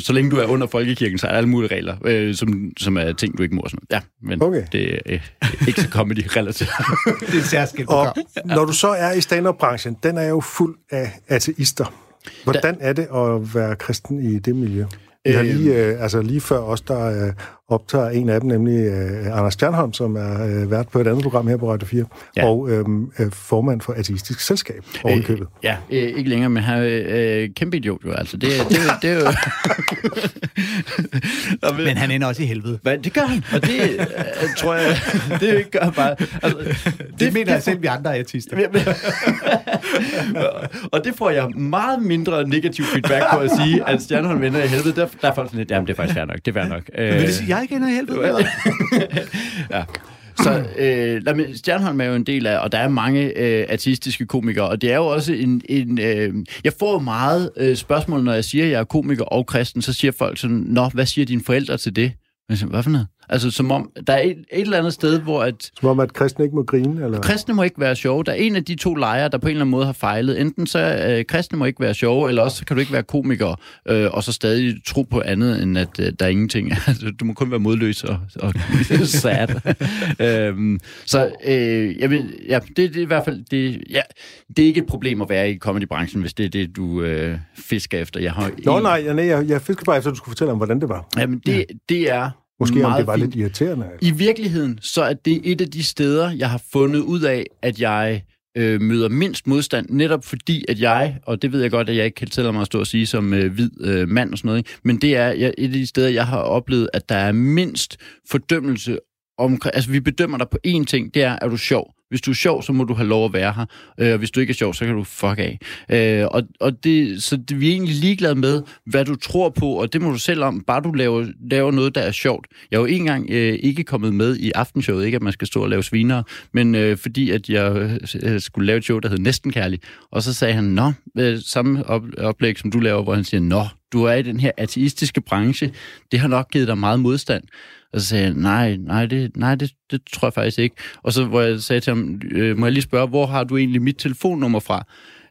[SPEAKER 3] Så længe du er under Folkekirken, så er der alle mulige regler, øh, som, som er ting, du ikke må. Sådan. noget. Ja, men
[SPEAKER 2] Okay.
[SPEAKER 3] det er øh, ikke så comedy-relateret. *laughs*
[SPEAKER 1] Det er et særskilt
[SPEAKER 2] Og når du så er i stand-up-branchen, den er jo fuld af ateister. Hvordan er det at være kristen i det miljø? Vi har lige, øh, altså lige før os, der øh, optager en af dem, nemlig øh, Anders Stjernholm, som er øh, vært på et andet program her på Radio 4,
[SPEAKER 3] Ja.
[SPEAKER 2] og øh, øh, formand for Ateistisk Selskab ovenkøbet.
[SPEAKER 3] Ja, øh, ikke længere, men han er øh, kæmpe idiot jo, altså. Det, det, det, det er *laughs* ved-
[SPEAKER 1] Men han ender også i helvede.
[SPEAKER 3] Hvad, det gør han, og det øh, tror jeg, *laughs* det gør han bare. Altså,
[SPEAKER 1] Det, det mener jeg selv, vi andre er artister. *laughs*
[SPEAKER 3] og det får jeg meget mindre negativ feedback på at sige, at Stjernholm vender i helvede. Der, der er folk sådan lidt, jamen det er faktisk fair nok, det er fair nok. Øh,
[SPEAKER 1] det sige, jeg ikke ender i helvede? eller? *laughs*
[SPEAKER 3] ja. Så øh, lad mig, Stjernholm er jo en del af, og der er mange øh, artistiske komikere, og det er jo også en... en øh, jeg får jo meget øh, spørgsmål, når jeg siger, at jeg er komiker og kristen, så siger folk sådan, Nå, hvad siger dine forældre til det? Men jeg siger, Hvad for noget? Altså, som om, der er et, et eller andet sted, hvor at
[SPEAKER 2] Som om, at kristne ikke må grine? Eller?
[SPEAKER 3] kristne må ikke være sjove. Der er en af de to lejre, der på en eller anden måde har fejlet. Enten så øh, kristne må ikke være sjove, eller også kan du ikke være komiker, øh, og så stadig tro på andet, end at øh, der er ingenting. *laughs* Altså, du må kun være modløs og, og *laughs* sad. øhm, så øh, jeg vil, ja, det, det er i hvert fald... Det, ja, det er ikke et problem at være i comedybranchen, hvis det er det, du øh, fisker efter. Jeg har
[SPEAKER 2] Nå
[SPEAKER 3] en-
[SPEAKER 2] nej, jeg, nej, jeg, jeg fisker bare efter, at du skulle fortælle om, hvordan det var.
[SPEAKER 3] Jamen, det, det er
[SPEAKER 2] Måske om det var
[SPEAKER 3] fint.
[SPEAKER 2] lidt irriterende.
[SPEAKER 3] I virkeligheden, så er det et af de steder, jeg har fundet ud af, at jeg øh, møder mindst modstand, netop fordi, at jeg, og det ved jeg godt, at jeg ikke kan tælle mig at stå og sige som øh, hvid øh, mand og sådan noget, ikke? men det er jeg, et af de steder, jeg har oplevet, at der er mindst fordømmelse om, altså vi bedømmer dig på én ting, det er, er du sjov. Hvis du er sjov, så må du have lov at være her. Øh, og hvis du ikke er sjov, så kan du fuck af. Øh, og, og det, så det, vi er egentlig ligeglade med, hvad du tror på, og det må du selv om, bare du laver, laver noget, der er sjovt. Jeg er jo ikke engang øh, ikke kommet med i aftenshowet, ikke at man skal stå og lave sviner, men øh, fordi at jeg øh, skulle lave et show, der hed Næsten Kærlig. Og så sagde han, nå, øh, samme op, oplæg, som du laver, hvor han siger, nå, du er i den her ateistiske branche, det har nok givet dig meget modstand. Og så sagde jeg, nej, nej, det, nej det, det tror jeg faktisk ikke. Og så hvor jeg sagde til ham, øh, må jeg lige spørge, hvor har du egentlig mit telefonnummer fra?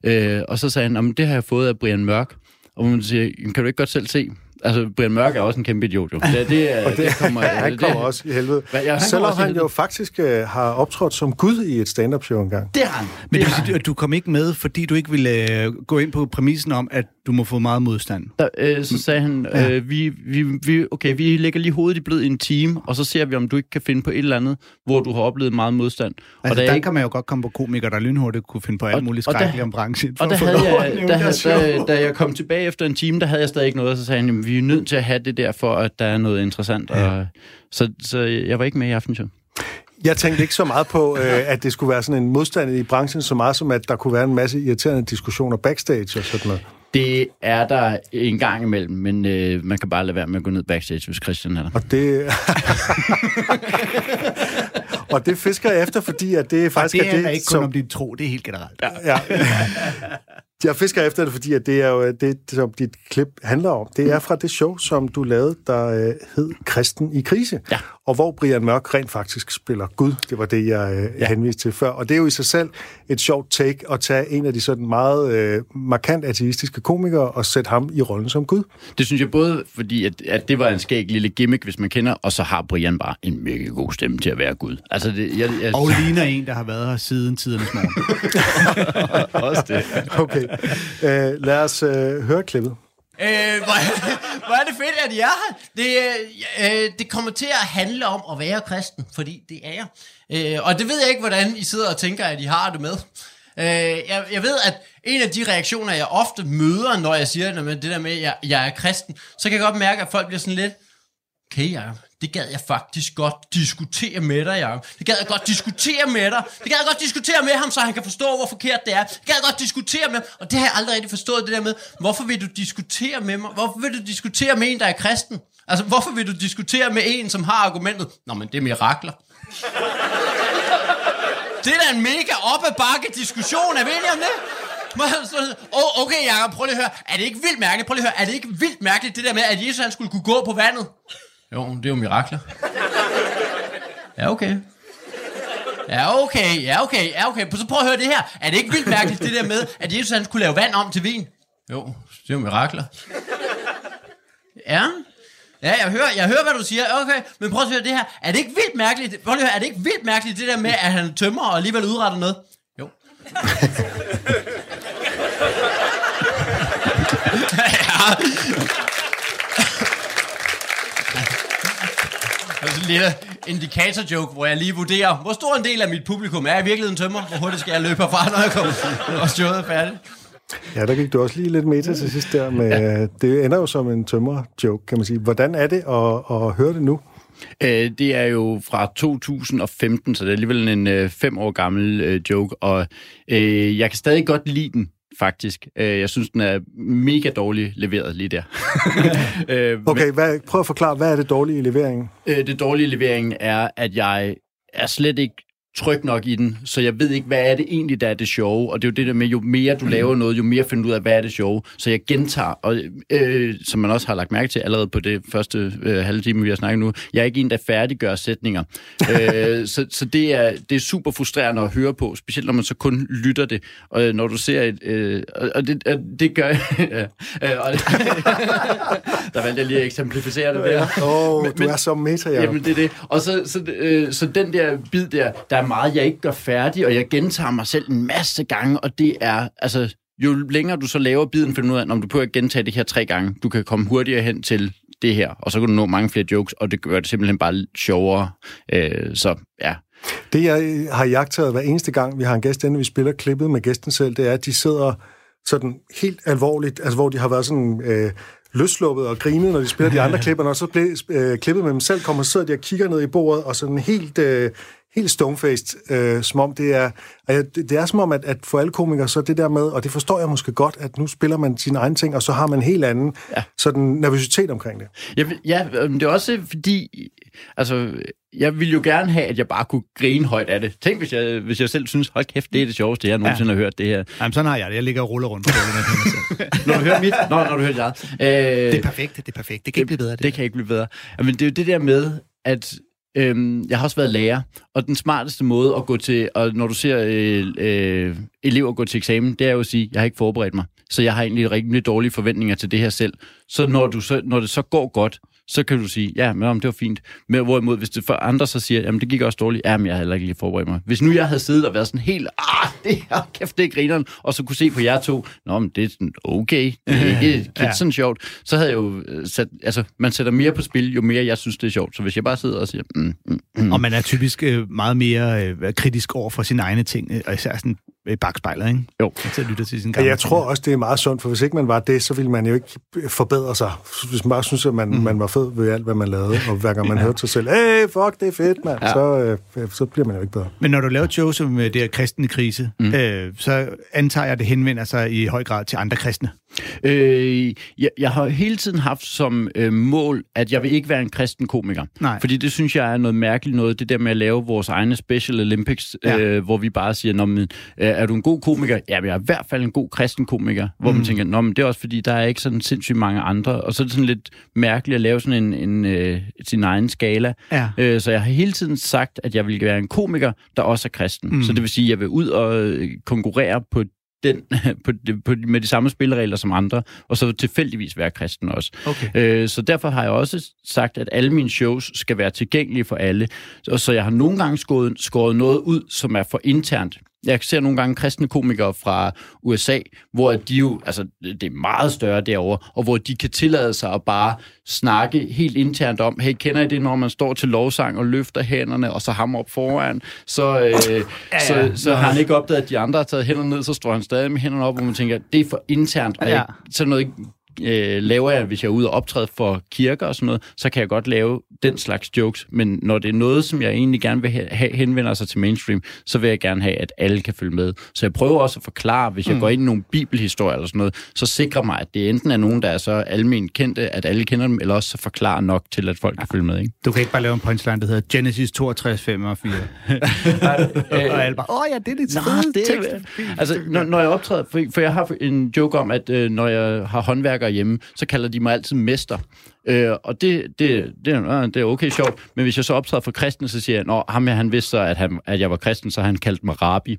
[SPEAKER 3] Øh, og så sagde han, det har jeg fået af Brian Mørk. Og man siger, kan du ikke godt selv se? Altså, Brian Mørk er også en kæmpe idiot, jo. *laughs* Det, det, er, det, kommer,
[SPEAKER 2] Han
[SPEAKER 3] det,
[SPEAKER 2] kommer også i helvede.
[SPEAKER 3] Hvad, ja, han
[SPEAKER 2] Selvom han jo faktisk øh, har optrådt som Gud i et stand-up show engang.
[SPEAKER 3] Det har han.
[SPEAKER 1] Men
[SPEAKER 3] det
[SPEAKER 1] det at du kom ikke med, fordi du ikke ville øh, gå ind på præmissen om, at du må få meget modstand.
[SPEAKER 3] Der, øh, så sagde han, øh, vi, vi, vi, okay, vi lægger lige hovedet i blød i en time, og så ser vi, om du ikke kan finde på et eller andet, hvor du har oplevet meget modstand.
[SPEAKER 1] Altså,
[SPEAKER 3] der er
[SPEAKER 1] der
[SPEAKER 3] ikke-
[SPEAKER 1] kan man jo godt komme på komikere, der lynhurtigt kunne finde på alt
[SPEAKER 3] Og-
[SPEAKER 1] muligt
[SPEAKER 3] og der-
[SPEAKER 1] skrækkeligt om branchen.
[SPEAKER 3] Og der havde jeg, der,
[SPEAKER 1] show.
[SPEAKER 3] da, jeg kom tilbage efter en time, der havde jeg stadig ikke noget, og så sagde han, "Jamen, vi er nødt til at have det der, for at der er noget interessant. Og, så, så jeg var ikke med i aftenshow.
[SPEAKER 2] Jeg tænkte ikke så meget på, øh, at det skulle være sådan en modstand i branchen, så meget som at der kunne være en masse irriterende diskussioner backstage og sådan noget.
[SPEAKER 3] Det er der en gang imellem, men øh, man kan bare lade være med at gå ned backstage, hvis Christian er der.
[SPEAKER 2] Og det... *laughs* og det fisker jeg efter, fordi at det
[SPEAKER 1] Og
[SPEAKER 2] faktisk
[SPEAKER 1] det
[SPEAKER 2] er det,
[SPEAKER 1] ikke kun om din tro, det er helt generelt. Ja.
[SPEAKER 2] Ja. *laughs* Jeg fisker efter det, fordi at det er jo det, som dit klip handler om. Det er fra det show, som du lavede, der øh, hed Kristen i krise.
[SPEAKER 3] Ja.
[SPEAKER 2] Og hvor Brian Mørk rent faktisk spiller Gud. Det var det, jeg øh, ja. henviste til før. Og det er jo i sig selv et sjovt take at tage en af de sådan meget øh, markant ateistiske komikere og sætte ham i rollen som Gud.
[SPEAKER 3] Det synes jeg både, fordi at, at det var en skæg lille gimmick, hvis man kender, og så har Brian bare en mega god stemme til at være Gud. Altså, det, jeg, jeg,
[SPEAKER 1] Og ligner en, der har været her siden tidernes morgen. *laughs*
[SPEAKER 3] også det.
[SPEAKER 2] Okay. *laughs* øh, lad os øh, høre klippet.
[SPEAKER 6] Øh, hvor, *laughs* hvor er det fedt, at jeg er her. Det, øh, øh, det kommer til at handle om at være kristen, fordi det er jeg. Øh, og det ved jeg ikke, hvordan I sidder og tænker, at I har det med. Øh, jeg, jeg ved, at en af de reaktioner, jeg ofte møder, når jeg siger det der med, at jeg, jeg er kristen, så kan jeg godt mærke, at folk bliver sådan lidt, okay, Jacob, det gad jeg faktisk godt diskutere med dig, Jacob. Det gad jeg godt diskutere med dig. Det gad jeg godt diskutere med ham, så han kan forstå, hvor forkert det er. Det gad jeg godt diskutere med ham. Og det har jeg aldrig rigtig forstået, det der med, hvorfor vil du diskutere med mig? Hvorfor vil du diskutere med en, der er kristen? Altså, hvorfor vil du diskutere med en, som har argumentet? Nå, men det er mirakler. det er da en mega op ad bakke diskussion, er vi enige om det? Oh, okay, Jacob, prøv lige at høre. Er det ikke vildt mærkeligt? Prøv lige at høre. Er det ikke vildt mærkeligt, det der med, at Jesus han skulle kunne gå på vandet? Jo, det er jo mirakler. Ja, okay. Ja, okay, ja, okay, ja, okay. Så prøv at høre det her. Er det ikke vildt mærkeligt, det der med, at Jesus han kunne lave vand om til vin? Jo, det er jo mirakler. Ja, Ja, jeg hører, jeg hører, hvad du siger. Okay, men prøv at høre det her. Er det ikke vildt mærkeligt? Prøv at høre, er det ikke vildt mærkeligt, det der med, at han tømmer og alligevel udretter noget? Jo. *laughs* ja. Altså en lille indikator-joke, hvor jeg lige vurderer, hvor stor en del af mit publikum er i virkeligheden tømmer, hvor hurtigt skal jeg løbe herfra, når jeg kommer og showet er færdigt.
[SPEAKER 2] Ja, der gik du også lige lidt meta til sidst der. Med, ja. Det ender jo som en tømmer-joke, kan man sige. Hvordan er det at, at høre det nu?
[SPEAKER 3] Øh, det er jo fra 2015, så det er alligevel en øh, fem år gammel øh, joke, og øh, jeg kan stadig godt lide den faktisk. Øh, jeg synes, den er mega dårlig leveret lige der. *laughs*
[SPEAKER 2] øh, okay, hvad, prøv at forklare, hvad er det dårlige i leveringen?
[SPEAKER 3] Øh, det dårlige i leveringen er, at jeg er slet ikke tryg nok i den, så jeg ved ikke, hvad er det egentlig, der er det sjove. Og det er jo det der med, jo mere du laver noget, jo mere finder du ud af, hvad er det sjove. Så jeg gentager, og øh, som man også har lagt mærke til allerede på det første øh, halve time, vi har snakket nu, jeg er ikke en, der færdiggør sætninger. *laughs* øh, så så det, er, det er super frustrerende at høre på, specielt når man så kun lytter det. Og øh, når du ser et... Øh, og det, øh, det gør jeg... *laughs* øh, og *laughs* der valgte jeg lige at eksemplificere det der.
[SPEAKER 2] Åh, oh, du er så meta, ja.
[SPEAKER 3] Jamen, det er det. Og så, så, øh, så den der bid der, der er meget, jeg ikke gør færdig, og jeg gentager mig selv en masse gange, og det er, altså, jo længere du så laver biden, finder du ud af, om du prøver at gentage det her tre gange, du kan komme hurtigere hen til det her, og så kan du nå mange flere jokes, og det gør det simpelthen bare sjovere. Øh, så ja,
[SPEAKER 2] det, jeg har jagtet hver eneste gang, vi har en gæst inde, vi spiller klippet med gæsten selv, det er, at de sidder sådan helt alvorligt, altså hvor de har været sådan øh, løsluppet og grinet, når de spiller de andre klipper, og så bliver øh, klippet med dem selv, kommer så sidder de og kigger ned i bordet, og sådan helt øh, helt stonefaced, øh, som om det er, det, det er som om, at, at for alle komikere, så det der med, og det forstår jeg måske godt, at nu spiller man sine egne ting, og så har man en helt anden ja. sådan nervøsitet omkring det.
[SPEAKER 3] Ja, ja, det er også fordi, altså, jeg ville jo gerne have, at jeg bare kunne grine højt af det. Tænk, hvis jeg, hvis jeg selv synes, hold kæft, det er det sjoveste, jeg nogensinde ja. har hørt det her.
[SPEAKER 1] Jamen, sådan har jeg det. Jeg ligger og ruller rundt på
[SPEAKER 3] det. *laughs* når du hører mit? Nå, når du hører det.
[SPEAKER 1] Øh, det er perfekt, det er perfekt. Det kan ikke blive bedre.
[SPEAKER 3] Det, det kan ikke blive bedre. Men det er jo det der med, at Øhm, jeg har også været lærer, og den smarteste måde at gå til, og når du ser øh, øh, elever gå til eksamen, det er jo at sige, jeg har ikke forberedt mig, så jeg har egentlig rigtig dårlige forventninger til det her selv. Så når, du så, når det så går godt, så kan du sige, ja, men det var fint. Men hvorimod, hvis det for andre så siger, jamen det gik også dårligt, jamen jeg havde heller ikke lige forberedt mig. Hvis nu jeg havde siddet og været sådan helt, ah, det er kæft, det er grineren, og så kunne se på jer to, nå, men det er sådan, okay, det er ikke, *laughs* ja. sådan sjovt, så havde jeg jo øh, sat, altså, man sætter mere på spil, jo mere jeg synes, det er sjovt. Så hvis jeg bare sidder og siger, mm, mm,
[SPEAKER 1] mm. Og man er typisk øh, meget mere øh, kritisk over for sine egne ting, og især sådan i bagspejlet, ikke?
[SPEAKER 3] Jo.
[SPEAKER 1] Til at lytte til sin
[SPEAKER 2] ja, Jeg tror også, det er meget sundt, for hvis ikke man var det, så ville man jo ikke forbedre sig. Hvis man bare synes, at man, mm. man var fed ved alt, hvad man lavede, og hver gang man *laughs* ja. hørte sig selv, hey, fuck, det er fedt, mand, ja. så, øh, så bliver man jo ikke bedre.
[SPEAKER 1] Men når du laver show som det her kristne krise, mm. øh, så antager jeg, at det henvender sig i høj grad til andre kristne.
[SPEAKER 3] Øh, jeg, jeg har hele tiden haft som øh, mål, at jeg vil ikke være en kristen komiker.
[SPEAKER 1] Nej.
[SPEAKER 3] Fordi det synes jeg er noget mærkeligt noget, det der med at lave vores egne Special Olympics, ja. øh, hvor vi bare siger, men, øh, er du en god komiker? Ja, men jeg er i hvert fald en god kristen komiker. Hvor mm. man tænker, Nå, men det er også fordi, der er ikke sådan sindssygt mange andre. Og så er det sådan lidt mærkeligt at lave sådan en, en øh, sin egen skala.
[SPEAKER 1] Ja.
[SPEAKER 3] Øh, så jeg har hele tiden sagt, at jeg vil være en komiker, der også er kristen. Mm. Så det vil sige, at jeg vil ud og øh, konkurrere på den, *laughs* på, på, med de samme spilleregler som andre, og så tilfældigvis være kristen også.
[SPEAKER 1] Okay.
[SPEAKER 3] Øh, så derfor har jeg også sagt, at alle mine shows skal være tilgængelige for alle. Og så jeg har nogle gange skåret, skåret noget ud, som er for internt. Jeg ser nogle gange kristne komikere fra USA, hvor de jo, altså det er meget større derovre, og hvor de kan tillade sig at bare snakke helt internt om, hey, kender I det, når man står til lovsang og løfter hænderne, og så hammer op foran, så, øh, ja, ja. så, så har han ikke opdaget, at de andre har taget hænderne ned, så står han stadig med hænderne op, hvor man tænker, det er for internt, og ja. ikke, sådan noget øh, laver jeg, hvis jeg er ude og optræde for kirker og sådan noget, så kan jeg godt lave den slags jokes. Men når det er noget, som jeg egentlig gerne vil have, henvender sig til mainstream, så vil jeg gerne have, at alle kan følge med. Så jeg prøver også at forklare, hvis jeg mm. går ind i nogle bibelhistorier eller sådan noget, så sikrer mig, at det enten er nogen, der er så almindeligt kendte, at alle kender dem, eller også så forklarer nok til, at folk kan følge med. Ikke?
[SPEAKER 1] Du kan ikke bare lave en punchline, der hedder Genesis 62, 5 og 4. *laughs* og alle bare, åh ja, det er det,
[SPEAKER 3] Nå, det er, Altså, når, når jeg optræder, for, for jeg har en joke om, at øh, når jeg har håndværkere hjemme, så kalder de mig altid mester. Øh, og det, det, det, øh, det er okay sjovt. Men hvis jeg så optræder for kristne, så siger jeg, at ham her, han vidste så, at, han, at jeg var kristen, så han kaldte mig rabbi.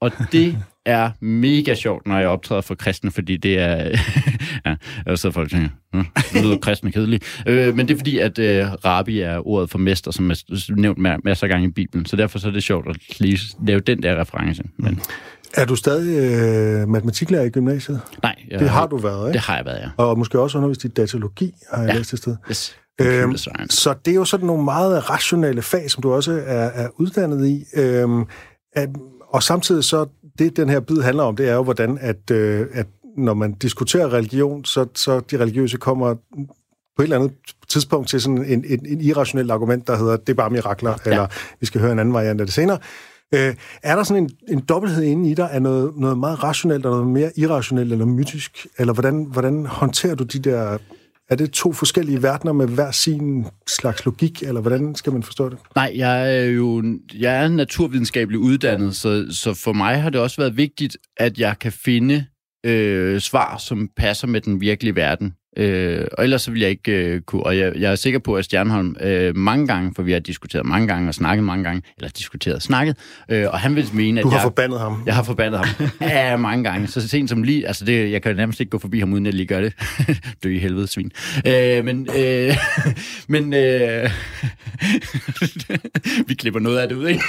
[SPEAKER 3] Og det *laughs* er mega sjovt, når jeg optræder for kristne, fordi det er... *laughs* ja, jeg så folk tænker, hm, det lyder kristne kedeligt. Øh, men det er fordi, at øh, rabbi er ordet for mester, som er nævnt masser af gange i Bibelen. Så derfor så er det sjovt at lige lave den der reference. Men,
[SPEAKER 2] er du stadig øh, matematiklærer i gymnasiet?
[SPEAKER 3] Nej.
[SPEAKER 2] Jeg, det har du været, ikke?
[SPEAKER 3] Det har jeg været, ja.
[SPEAKER 2] Og måske også undervist i datalogi, har jeg ja. læst et sted.
[SPEAKER 3] Yes.
[SPEAKER 2] Øhm, så det er jo sådan nogle meget rationelle fag, som du også er, er uddannet i. Øhm, at, og samtidig så, det den her bid handler om, det er jo, hvordan at, øh, at når man diskuterer religion, så, så de religiøse kommer på et eller andet tidspunkt til sådan en, en, en irrationel argument, der hedder, det er bare mirakler, ja. eller vi skal høre en anden variant af det senere. Øh, er der sådan en, en dobbelthed inde i dig af noget, noget meget rationelt, og noget mere irrationelt eller mytisk? Eller hvordan, hvordan håndterer du de der... Er det to forskellige verdener med hver sin slags logik, eller hvordan skal man forstå det?
[SPEAKER 3] Nej, jeg er jo jeg er naturvidenskabelig uddannet, så, så for mig har det også været vigtigt, at jeg kan finde øh, svar, som passer med den virkelige verden. Øh, og ellers så vil jeg ikke øh, kunne, og jeg, jeg er sikker på, at Stjernholm øh, mange gange, for vi har diskuteret mange gange og snakket mange gange, eller diskuteret og snakket, øh, og han vil mene, at
[SPEAKER 2] Du har
[SPEAKER 3] jeg,
[SPEAKER 2] forbandet ham.
[SPEAKER 3] Jeg har forbandet ham. *laughs* ja, mange gange. Så sent som lige, altså det, jeg kan nærmest ikke gå forbi ham, uden at lige gøre det. *laughs* Dø i helvede, svin. Øh, men, øh, *laughs* men øh, vi klipper noget af det ud, ikke?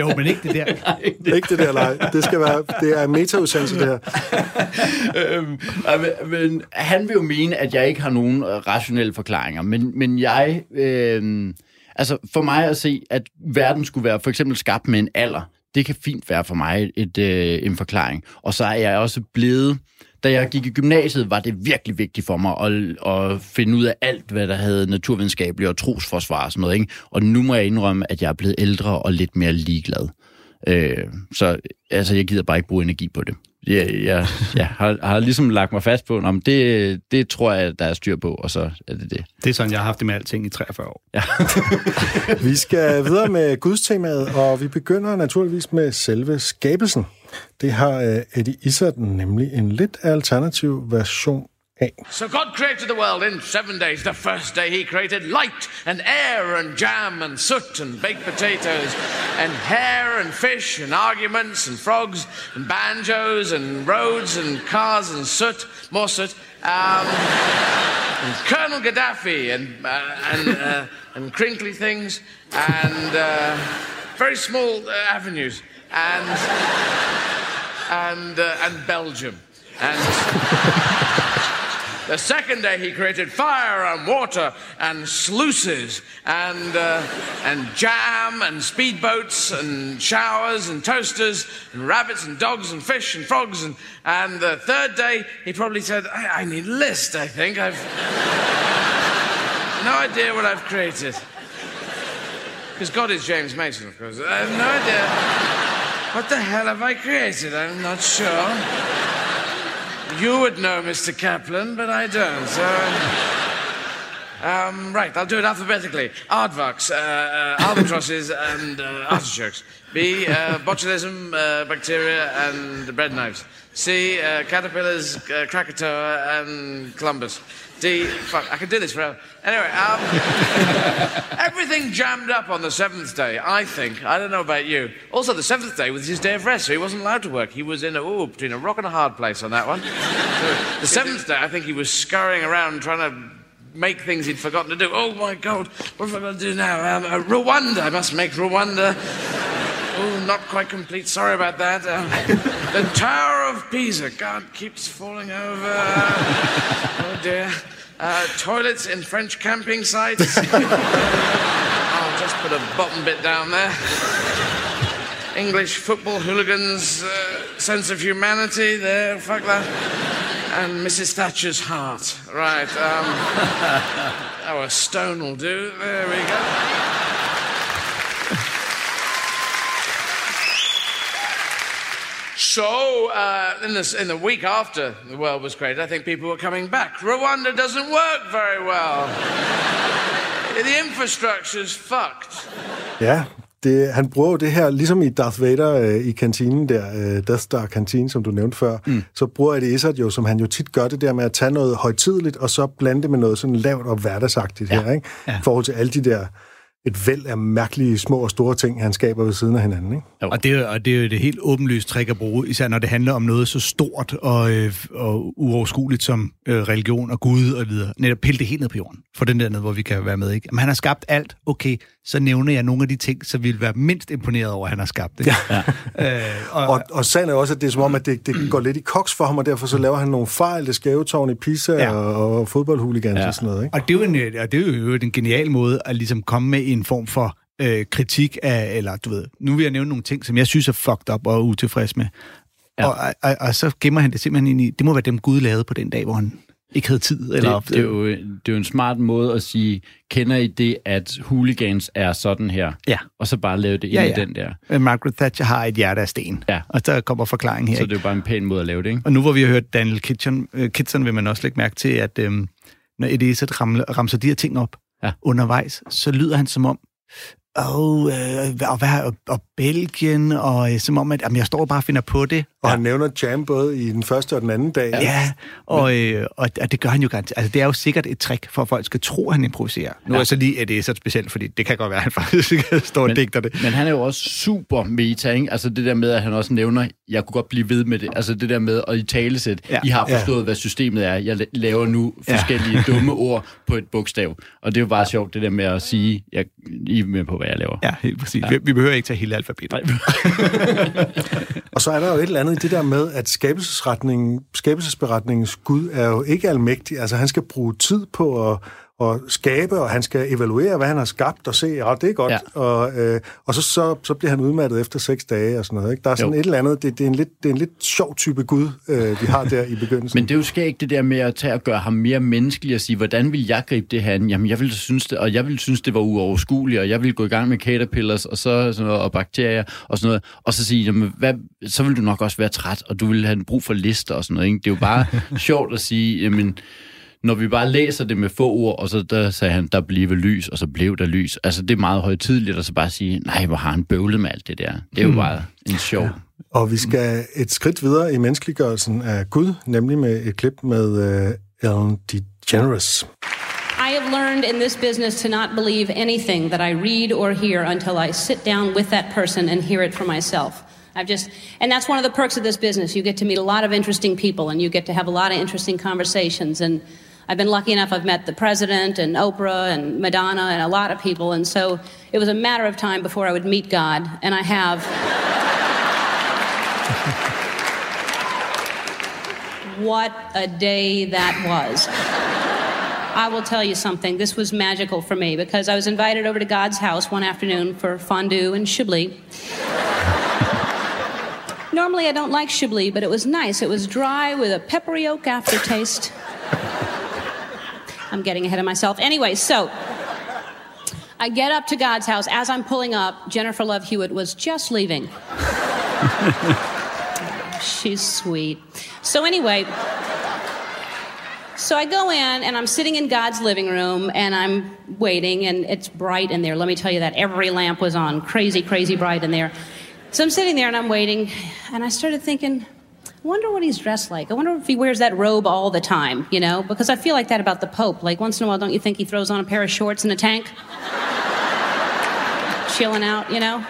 [SPEAKER 1] jo, men ikke det der.
[SPEAKER 2] Nej, det... Ikke det der, nej. Det skal være, det er meta-udsendelse, det her.
[SPEAKER 3] øhm, men han vil jo mene, at jeg ikke har nogen øh, rationelle forklaringer, men, men jeg... Øh, altså, for mig at se, at verden skulle være for eksempel skabt med en alder, det kan fint være for mig et, øh, en forklaring. Og så er jeg også blevet da jeg gik i gymnasiet, var det virkelig vigtigt for mig at, at finde ud af alt, hvad der havde naturvidenskabelig og trosforsvar og sådan noget. Ikke? Og nu må jeg indrømme, at jeg er blevet ældre og lidt mere ligeglad. Øh, så altså, jeg gider bare ikke bruge energi på det. Jeg, jeg, jeg har, har ligesom lagt mig fast på, om det, det tror jeg, der er styr på, og så er det det.
[SPEAKER 1] Det er sådan, jeg har haft det med alting i 43 år.
[SPEAKER 3] Ja. *laughs*
[SPEAKER 2] vi skal videre med gudstemaet, og vi begynder naturligvis med selve skabelsen. Det har uh, Eddie Izzard nemlig en lidt alternativ version
[SPEAKER 7] So God created the world in seven days. The first day he created light and air and jam and soot and baked potatoes and hair and fish and arguments and frogs and banjos and roads and cars and soot, more soot. Um, and Colonel Gaddafi and, uh, and, uh, and crinkly things and uh, very small uh, avenues and and uh, and Belgium and. The second day he created fire and water and sluices and, uh, and jam and speedboats and showers and toasters and rabbits and dogs and fish and frogs. And, and the third day he probably said, I, I need a list, I think. I've no idea what I've created. Because God is James Mason, of course. I have no idea. What the hell have I created? I'm not sure. You would know, Mr. Kaplan, but I don't. So, um, right, I'll do it alphabetically. Aardvarks, uh, uh, albatrosses, *laughs* and uh, artichokes. B, uh, botulism, uh, bacteria, and bread knives. C, uh, caterpillars, uh, Krakatoa, and Columbus. D, fuck, I could do this forever. Anyway, um, *laughs* everything jammed up on the seventh day, I think. I don't know about you. Also, the seventh day was his day of rest, so he wasn't allowed to work. He was in a, ooh, between a rock and a hard place on that one. So *laughs* the seventh day, I think he was scurrying around trying to make things he'd forgotten to do. Oh my God, what am I going to do now? Um, uh, Rwanda, I must make Rwanda. Oh, not quite complete. Sorry about that. Um, the Tower of Pisa. God keeps falling over. Oh dear. Uh, toilets in French camping sites. *laughs* I'll just put a bottom bit down there. English football hooligans' uh, sense of humanity there. Fuck that. And Mrs. Thatcher's heart. Right. Um, *laughs* oh, a stone will do. There we go. So, uh, in, the, in the week after the world was created, I think people were coming back. Rwanda doesn't work very well. *laughs* the infrastructure's fucked.
[SPEAKER 2] Ja, det, han bruger jo det her, ligesom i Darth Vader øh, i kantinen der, øh, Death Star kantine, som du nævnte før, mm. så bruger Eddie Izzard jo, som han jo tit gør det der med at tage noget højtidligt, og så blande det med noget sådan lavt og hverdagsagtigt ja. her, ikke? Ja. I forhold til alle de der et væld af mærkelige små og store ting, han skaber ved siden af hinanden. Ikke?
[SPEAKER 1] Og, det er, og det er jo det helt åbenlyst trick at bruge, især når det handler om noget så stort og, øh, og uoverskueligt som øh, religion og Gud og videre. Netop pille det helt ned på jorden, for den der ned, hvor vi kan være med. Ikke? Men han har skabt alt, okay, så nævner jeg nogle af de ting, så vi vil være mindst imponeret over, at han har skabt det. Ja. *laughs*
[SPEAKER 2] øh, og, og, og sagen er også, at det er som om, at det, det går lidt i koks for ham, og derfor så laver han nogle fejl, det skæve tårn i Pisa ja. og, og fodboldhuligans ja. og sådan noget. Ikke?
[SPEAKER 1] Og det er jo en, og det er jo en genial måde at ligesom komme med en form for øh, kritik af, eller du ved, nu vil jeg nævne nogle ting, som jeg synes er fucked up og utilfreds med. Ja. Og, og, og, så gemmer han det simpelthen ind i, det må være dem Gud lavede på den dag, hvor han ikke havde tid. Eller,
[SPEAKER 3] det, det, er jo, det er jo en smart måde at sige, kender I det, at hooligans er sådan her?
[SPEAKER 1] Ja.
[SPEAKER 3] Og så bare lave det ind ja, ja. i den der.
[SPEAKER 1] Margaret Thatcher har et hjerte af sten.
[SPEAKER 3] Ja.
[SPEAKER 1] Og der kommer forklaringen her.
[SPEAKER 3] Så det er jo bare en pæn måde at lave det, ikke?
[SPEAKER 1] Og nu hvor vi har hørt Daniel Kitson, uh, Kitson vil man også lægge mærke til, at øhm, når Eddie ramser de her ting op ja. undervejs, så lyder han som om, og, øh, og, hvad, og, og Belgien, og øh, som om, at jamen, jeg står bare finder på det.
[SPEAKER 2] Og ja. han nævner Jam både i den første og den anden dag.
[SPEAKER 1] Ja, og, øh, og, og det gør han jo garanteret. Altså, det er jo sikkert et trick, for at folk skal tro, at han improviserer. Nu ja. er så lige, at det er så specielt, fordi det kan godt være, at han faktisk står og digter det.
[SPEAKER 3] Men han er jo også super meta, ikke? Altså det der med, at han også nævner, jeg kunne godt blive ved med det. Altså det der med at i talesæt, ja. I har forstået, ja. hvad systemet er. Jeg laver nu forskellige ja. *laughs* dumme ord på et bogstav. Og det er jo bare sjovt, det der med at sige, jeg, I er med på, hvad jeg laver.
[SPEAKER 1] Ja, helt præcis. Ja. Vi, vi behøver ikke tage hele alfabetet. *laughs* *laughs*
[SPEAKER 2] og så er der jo et eller andet i det der med, at skabelsesretningen, skabelsesberetningens Gud er jo ikke almægtig. Altså han skal bruge tid på at at skabe, og han skal evaluere, hvad han har skabt, og se, ja, det er godt. Ja. Og, øh, og så, så, så bliver han udmattet efter seks dage og sådan noget. Ikke? Der er sådan jo. et eller andet, det, det, er en lidt, det er en lidt sjov type Gud, øh, vi har der i begyndelsen.
[SPEAKER 3] Men det er jo skægt det der med at tage og gøre ham mere menneskelig og sige, hvordan vil jeg gribe det her Jamen, jeg vil synes det, og jeg vil synes, det var uoverskueligt, og jeg vil gå i gang med caterpillars og, så, sådan noget, og bakterier og sådan noget, og så sige, jamen, hvad, så vil du nok også være træt, og du vil have brug for lister og sådan noget. Ikke? Det er jo bare *laughs* sjovt at sige, jamen, når vi bare læser det med få ord, og så der sagde han, der bliver lys, og så blev der lys. Altså, det er meget højtidligt at så bare sige, nej, hvor har han bøvlet med alt det der. Det er jo hmm. bare en sjov. Ja.
[SPEAKER 2] Og vi skal et skridt videre i menneskeliggørelsen af Gud, nemlig med et klip med uh, Ellen DeGeneres.
[SPEAKER 8] I have learned in this business to not believe anything that I read or hear until I sit down with that person and hear it for myself. I've just, and that's one of the perks of this business. You get to meet a lot of interesting people and you get to have a lot of interesting conversations. And I've been lucky enough, I've met the president and Oprah and Madonna and a lot of people. And so it was a matter of time before I would meet God. And I have. *laughs* what a day that was. I will tell you something. This was magical for me because I was invited over to God's house one afternoon for fondue and Chablis. *laughs* Normally, I don't like Chablis, but it was nice. It was dry with a peppery oak aftertaste. I'm getting ahead of myself. Anyway, so I get up to God's house. As I'm pulling up, Jennifer Love Hewitt was just leaving. *laughs* She's sweet. So, anyway, so I go in and I'm sitting in God's living room and I'm waiting, and it's bright in there. Let me tell you that. Every lamp was on, crazy, crazy bright in there. So I'm sitting there and I'm waiting, and I started thinking, wonder what he's dressed like. I wonder if he wears that robe all the time, you know? Because I feel like that about the Pope. Like, once in a while, don't you think he throws on a pair of shorts and a tank? *laughs* Chilling out, you know?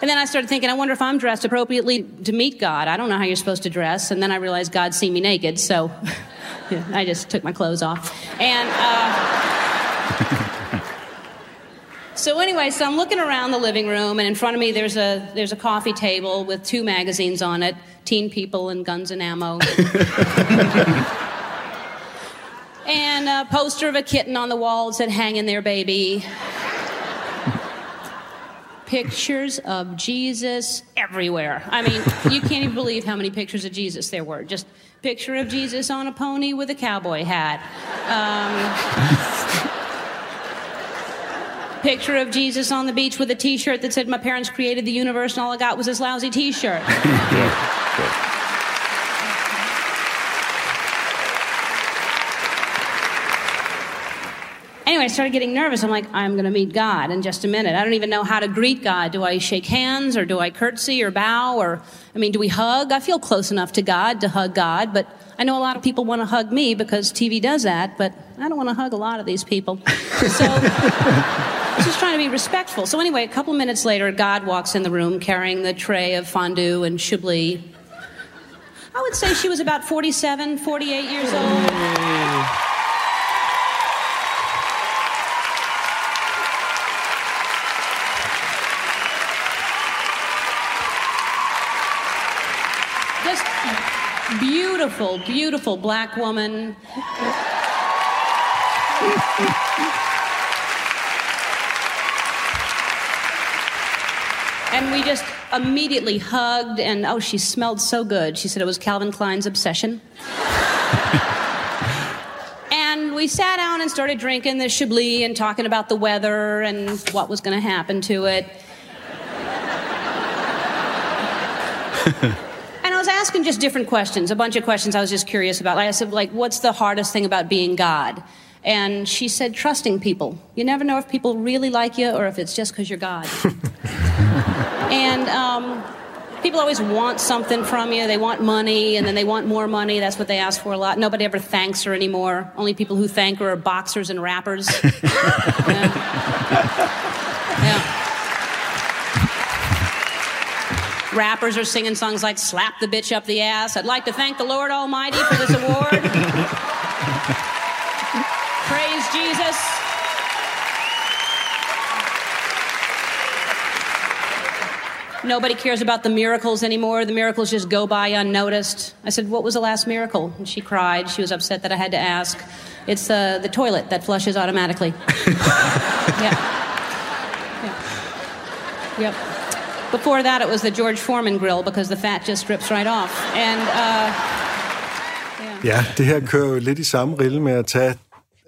[SPEAKER 8] And then I started thinking, I wonder if I'm dressed appropriately to meet God. I don't know how you're supposed to dress. And then I realized God see me naked, so *laughs* I just took my clothes off. And, uh, *laughs* So anyway, so I'm looking around the living room, and in front of me there's a there's a coffee table with two magazines on it: Teen People and Guns and Ammo. and a poster of a kitten on the wall that said "Hang in there, baby." Pictures of Jesus everywhere. I mean, you can't even believe how many pictures of Jesus there were. Just picture of Jesus on a pony with a cowboy hat. Um, picture of Jesus on the beach with a T-shirt that said, "My parents created the universe, and all I got was this lousy T-shirt." *laughs* Anyway, I started getting nervous. I'm like, I'm going to meet God in just a minute. I don't even know how to greet God. Do I shake hands or do I curtsy or bow or, I mean, do we hug? I feel close enough to God to hug God, but I know a lot of people want to hug me because TV does that, but I don't want to hug a lot of these people. So *laughs* I was just trying to be respectful. So anyway, a couple minutes later, God walks in the room carrying the tray of fondue and chablis. I would say she was about 47, 48 years old. Just beautiful, beautiful black woman. And we just immediately hugged, and oh, she smelled so good. She said it was Calvin Klein's obsession. *laughs* and we sat down and started drinking the Chablis and talking about the weather and what was going to happen to it. *laughs* And I was asking just different questions, a bunch of questions I was just curious about. I said, like, what's the hardest thing about being God? And she said, trusting people. You never know if people really like you or if it's just because you're God. *laughs* and um, people always want something from you. They want money, and then they want more money. That's what they ask for a lot. Nobody ever thanks her anymore. Only people who thank her are boxers and rappers. *laughs* yeah. yeah. Rappers are singing songs like Slap the Bitch Up the Ass. I'd like to thank the Lord Almighty for this award. *laughs* Praise Jesus. Nobody cares about the miracles anymore. The miracles just go by unnoticed. I said, What was the last miracle? And she cried. She was upset that I had to ask. It's uh, the toilet that flushes automatically. *laughs* yeah. yeah. Yep. Before that, it was the George Foreman grill because the fat just drips right off. And uh,
[SPEAKER 2] Ja, det her kører jo lidt i samme rille med at tage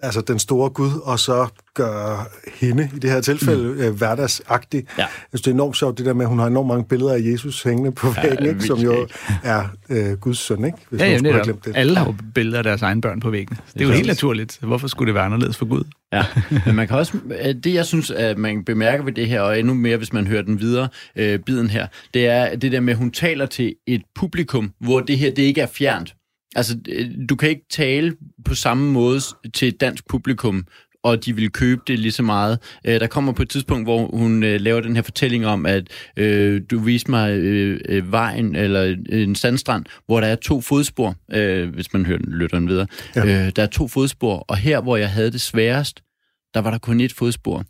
[SPEAKER 2] altså den store Gud, og så gøre hende, i det her tilfælde, mm. øh, hverdagsagtig.
[SPEAKER 3] Ja.
[SPEAKER 2] Jeg synes, det er enormt sjovt, det der med, at hun har enormt mange billeder af Jesus hængende på
[SPEAKER 3] Ja,
[SPEAKER 2] væggen, ikke? som jo
[SPEAKER 3] vildt
[SPEAKER 2] er øh, Guds søn, ikke? Hvis
[SPEAKER 1] Ja,
[SPEAKER 2] nogen
[SPEAKER 1] ja, netop.
[SPEAKER 2] glemt det.
[SPEAKER 1] Alle har jo billeder af deres egne børn på væggene. Det er jo
[SPEAKER 3] er
[SPEAKER 1] helt
[SPEAKER 3] sandt.
[SPEAKER 1] naturligt. Hvorfor skulle det være anderledes for Gud?
[SPEAKER 3] Ja, *laughs* men man kan også, øh, det jeg synes, at man bemærker ved det her, og endnu mere, hvis man hører den videre øh, biden her, det er det der med, at hun taler til et publikum, hvor det her, det ikke er fjernt. Altså, øh, du kan ikke tale på samme måde til et dansk publikum, og de vil købe det lige så meget. Øh, der kommer på et tidspunkt, hvor hun øh, laver den her fortælling om, at øh, du viste mig øh, øh, vejen, eller en sandstrand, hvor der er to fodspor, øh, hvis man hører, lytter den videre. Ja. Øh, der er to fodspor, og her, hvor jeg havde det sværest, der var der kun et fodspor.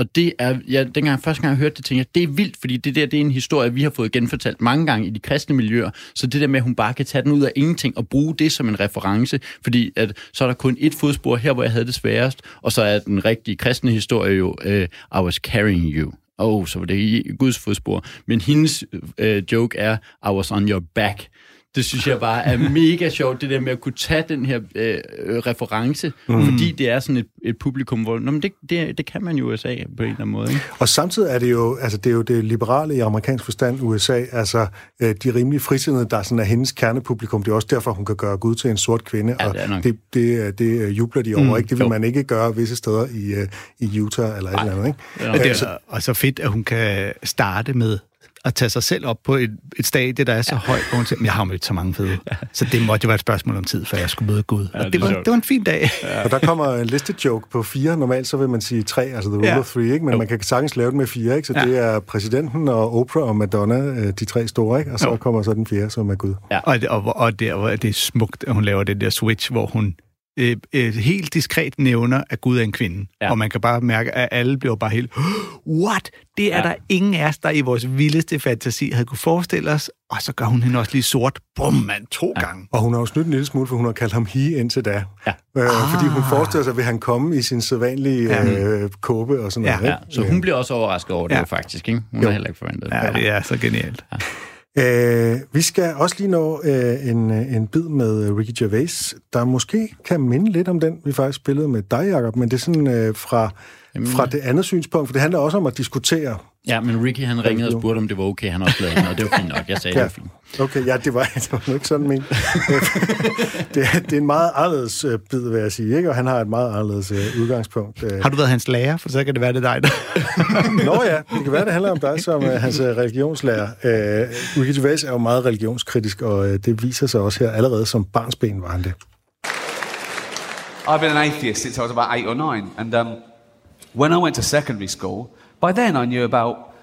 [SPEAKER 3] Og det er, ja, dengang første gang jeg hørte det, tænkte jeg, det er vildt, fordi det der, det er en historie, vi har fået genfortalt mange gange i de kristne miljøer. Så det der med, at hun bare kan tage den ud af ingenting og bruge det som en reference, fordi at, så er der kun et fodspor her, hvor jeg havde det sværest, og så er den rigtige kristne historie jo, uh, I was carrying you. Oh, så var det i Guds fodspor. Men hendes uh, joke er, I was on your back. Det synes jeg bare er mega sjovt, det der med at kunne tage den her øh, øh, reference, mm. fordi det er sådan et, et publikum, hvor Nå, men det, det, det kan man jo i USA på en eller anden måde. Ikke?
[SPEAKER 2] Og samtidig er det jo, altså det er jo det liberale i amerikansk forstand, USA, altså øh, de rimelig frisindede, der sådan er hendes kernepublikum. Det er også derfor, hun kan gøre Gud til en sort kvinde,
[SPEAKER 3] Ja,
[SPEAKER 2] og
[SPEAKER 3] det er
[SPEAKER 2] det, det, det øh, jubler de over,
[SPEAKER 1] Mm,
[SPEAKER 2] ikke? Det vil
[SPEAKER 3] jo.
[SPEAKER 2] man ikke gøre visse steder i, øh, i Utah eller et eller andet, ikke?
[SPEAKER 3] Ja.
[SPEAKER 1] Og det
[SPEAKER 2] Altså-
[SPEAKER 1] er og så fedt, at hun kan starte med at tage sig selv op på et, et stadie, der er så højt, hvor hun siger, "Men jeg har mødt så mange fede. Så det måtte jo være et spørgsmål om tid, før jeg skulle møde Gud.
[SPEAKER 3] Ja,
[SPEAKER 1] og
[SPEAKER 3] det
[SPEAKER 1] det, var, det var en fin dag.
[SPEAKER 2] Og der kommer en listejoke på fire. Normalt så vil man sige tre, altså the rule
[SPEAKER 1] Ja.
[SPEAKER 2] of three, ikke? Men
[SPEAKER 3] Jo.
[SPEAKER 2] man kan sagtens lave den med fire, ikke? Så
[SPEAKER 1] Ja.
[SPEAKER 2] det er præsidenten og Oprah og Madonna, øh, de tre store, ikke? Og så
[SPEAKER 1] Jo.
[SPEAKER 2] kommer så den fjerde, som er Gud.
[SPEAKER 3] Ja.
[SPEAKER 1] Og, det, og, og det, og det er smukt, at hun laver den der switch, hvor hun øh, øh, helt diskret nævner, at Gud er en kvinde.
[SPEAKER 3] Ja.
[SPEAKER 1] Ja. Og man kan bare mærke, at alle bliver bare helt, what? Det er
[SPEAKER 3] Ja.
[SPEAKER 1] ja. der ingen af os, der i vores vildeste fantasi havde kunne forestille os. Og så gør hun hende også lige sort. Bum, mand, to ja. gange.
[SPEAKER 2] Og hun har jo snydt en lille smule, for hun har kaldt ham he indtil da.
[SPEAKER 3] Ja.
[SPEAKER 2] Øh, fordi hun forestiller sig, at han komme i sin sædvanlige
[SPEAKER 1] Ja.
[SPEAKER 2] øh, kåbe og sådan
[SPEAKER 1] Ja.
[SPEAKER 2] noget.
[SPEAKER 3] Ja, så hun bliver også overrasket over det
[SPEAKER 1] Ja.
[SPEAKER 3] faktisk, ikke? Hun
[SPEAKER 2] Jo.
[SPEAKER 3] har heller ikke forventet det.
[SPEAKER 1] Ja, det er så genialt.
[SPEAKER 2] Øh, vi skal også lige nå øh, en, øh, en bid med øh, Ricky Gervais, der måske kan minde lidt om den, vi faktisk spillede med dig, Jacob, men det er sådan øh, fra, fra det andet synspunkt, for det handler også om at diskutere.
[SPEAKER 3] Ja, men Ricky han ringede og spurgte, om det var okay, han også lavede den, og det var fint nok. Jeg sagde, det var fint.
[SPEAKER 2] Okay, ja, det var, *laughs* det var ikke sådan men. *laughs* det, er, det er en meget anderledes øh, bid, vil jeg sige, ikke? og han har et meget anderledes øh, udgangspunkt. Øh.
[SPEAKER 1] Har du været hans lærer? For så kan det være, det er dig, der... *laughs*
[SPEAKER 2] Nå ja, det kan være, det handler om dig som øh, hans øh, religionslærer. Øh, Ricky Gervais er jo meget religionskritisk, og øh, det viser sig også her allerede som barnsben var han det.
[SPEAKER 9] I've been an atheist since I was about eight or nine. And um, when I went to secondary school, by then I knew about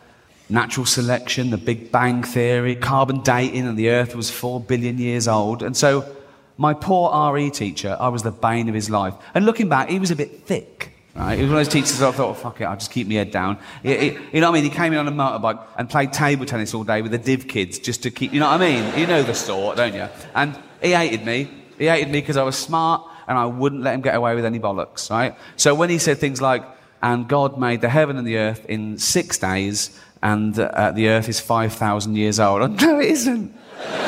[SPEAKER 9] natural selection, the Big Bang Theory, carbon dating, and the Earth was four billion years old. And so my poor RE teacher, I was the bane of his life. And looking back, he was a bit thick. Right? He was one of those teachers I thought, oh, fuck it, I'll just keep my head down. You know what I mean? He came in on a motorbike and played table tennis all day with the div kids just to keep, you know what I mean? You know the sort, don't you? And he hated me. He hated me because I was smart and I wouldn't let him get away with any bollocks, right? So when he said things like, and God made the heaven and the earth in six days, and uh, the earth is 5,000 years old. *laughs* No, it isn't.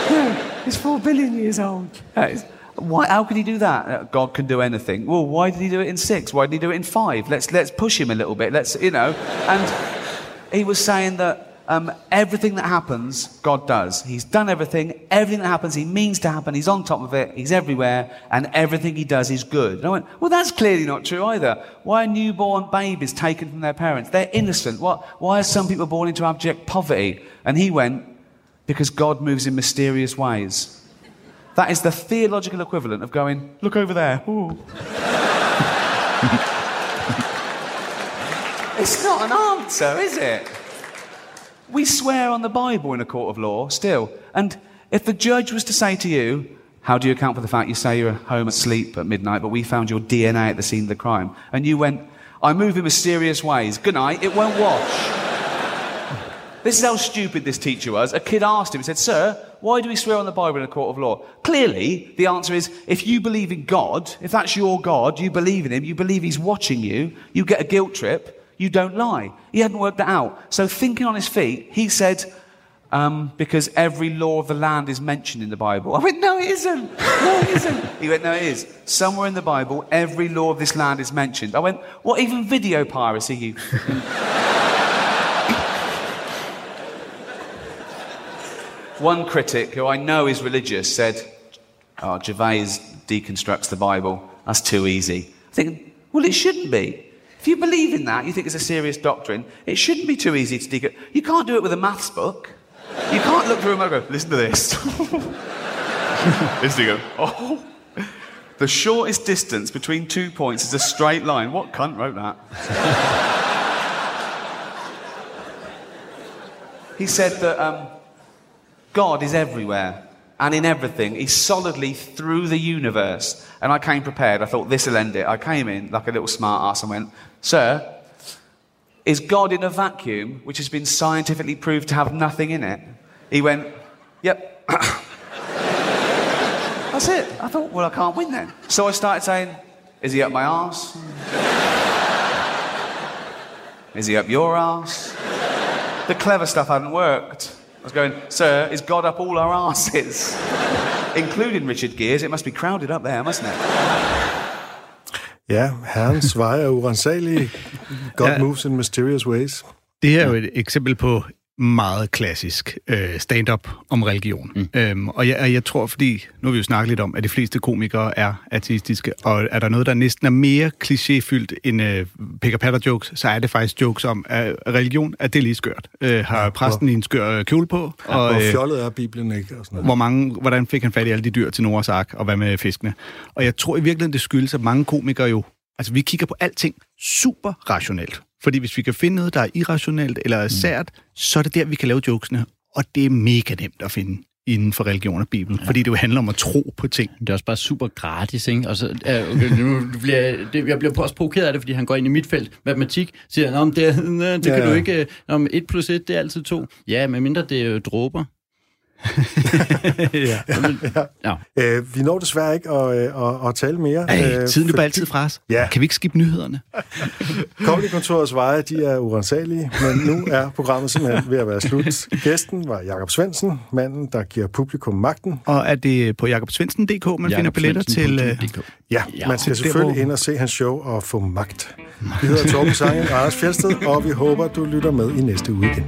[SPEAKER 9] No, it's four billion years old. Why, how could he do that? Uh, God can do anything. Well, why did he do it in six? Why did he do it in five? Let's, let's push him a little bit. Let's, you know. And he was saying that um, everything that happens, God does. He's done everything. Everything that happens, He means to happen. He's on top of it. He's everywhere. And everything He does is good. And I went, well, that's clearly not true either. Why are newborn babies taken from their parents? They're innocent. What, why are some people born into abject poverty? And he went, because God moves in mysterious ways. That is the theological equivalent of going, look over there. *laughs* It's not an answer, is it? We swear on the Bible in a court of law still. And if the judge was to say to you, How do you account for the fact you say you're home asleep at midnight, but we found your DNA at the scene of the crime? And you went, I move in mysterious ways. Good night, it won't wash. *laughs* This is how stupid this teacher was. A kid asked him, he said, Sir, why do we swear on the Bible in a court of law? Clearly, the answer is if you believe in God, if that's your God, you believe in Him, you believe He's watching you, you get a guilt trip, you don't lie. He hadn't worked that out. So, thinking on his feet, he said, um, because every law of the land is mentioned in the Bible. I went, no, it isn't. No, it isn't. He went, no, it is. Somewhere in the Bible, every law of this land is mentioned. I went, what, even video piracy? You. *laughs* One critic, who I know is religious, said, Oh, Gervais deconstructs the Bible. That's too easy. I think, well, it shouldn't be. If you believe in that, you think it's a serious doctrine, it shouldn't be too easy to deconstruct. You can't do it with a maths book. You can't look through a go, listen to this. listen to go, oh. The shortest distance between two points is a straight line. What cunt wrote that? *laughs* he said that um, God is everywhere and in everything. He's solidly through the universe. And I came prepared. I thought, this will end it. I came in like a little smart ass and went, Sir, is God in a vacuum which has been scientifically proved to have nothing in it? He went, Yep. *laughs* That's it. I thought, well, I can't win then. So I started saying, Is he up my arse? *laughs* Is he up your arse? The clever stuff hadn't worked. I was going, Sir, is God up all our arses? *laughs* Including Richard Gears. It must be crowded up there, mustn't it?
[SPEAKER 2] Ja, herrens veje er urensagelige. God
[SPEAKER 1] Ja.
[SPEAKER 2] moves in mysterious ways.
[SPEAKER 1] Det her er jo et eksempel på meget klassisk øh, stand-up om religion. Mm. Øhm, og jeg, og jeg tror, fordi nu har vi jo snakket lidt om, at de fleste komikere er ateistiske, og er der noget, der næsten er mere klichéfyldt end øh, pick patter jokes, så er det faktisk jokes om, at religion, at det er lige skørt. Øh, har ja, præsten i en skør øh, kjole på, og,
[SPEAKER 2] Og
[SPEAKER 1] øh,
[SPEAKER 2] fjollet er Bibelen ikke? Og sådan noget.
[SPEAKER 1] hvor mange, hvordan fik han fat i alle de dyr til Noras ark, og hvad med fiskene? Og jeg tror i virkeligheden, det skyldes, at mange komikere jo, altså vi kigger på alting super rationelt. Fordi hvis vi kan finde noget, der er irrationelt eller er sært, så er det der, vi kan lave jokesene. Og det er mega nemt at finde inden for religion og Bibel, ja. fordi det jo handler om at tro på ting.
[SPEAKER 3] Det er også bare super gratis, ikke? Og så, øh, okay, nu bliver, det, jeg bliver også provokeret af det, fordi han går ind i mit felt, matematik, siger, Nå, men det, *laughs* det
[SPEAKER 2] Ja,
[SPEAKER 3] kan
[SPEAKER 2] ja.
[SPEAKER 3] du ikke, Nå, men 1 plus 1, det er altid 2. Ja, medmindre det er dråber. *laughs*
[SPEAKER 1] ja.
[SPEAKER 3] Ja.
[SPEAKER 2] Øh, vi når desværre ikke at, øh, at, at tale mere.
[SPEAKER 1] Ej,
[SPEAKER 2] øh,
[SPEAKER 1] tiden løber altid fra os.
[SPEAKER 2] Ja.
[SPEAKER 1] Kan vi ikke skippe nyhederne? *laughs*
[SPEAKER 2] Comedykontorets veje, de er urensagelige, men nu er programmet simpelthen ved at være slut. Gæsten var Jakob Svendsen, manden, der giver publikum magten.
[SPEAKER 1] Og er det på jakobsvendsen.dk, man finder billetter til... øh,
[SPEAKER 2] Ja,
[SPEAKER 3] Ja,
[SPEAKER 2] man skal selvfølgelig
[SPEAKER 1] hvor-
[SPEAKER 2] ind og se hans show og få magt. Vi hedder Torben Sange og Anders Fjeldsted, og vi håber, du lytter med i næste uge igen.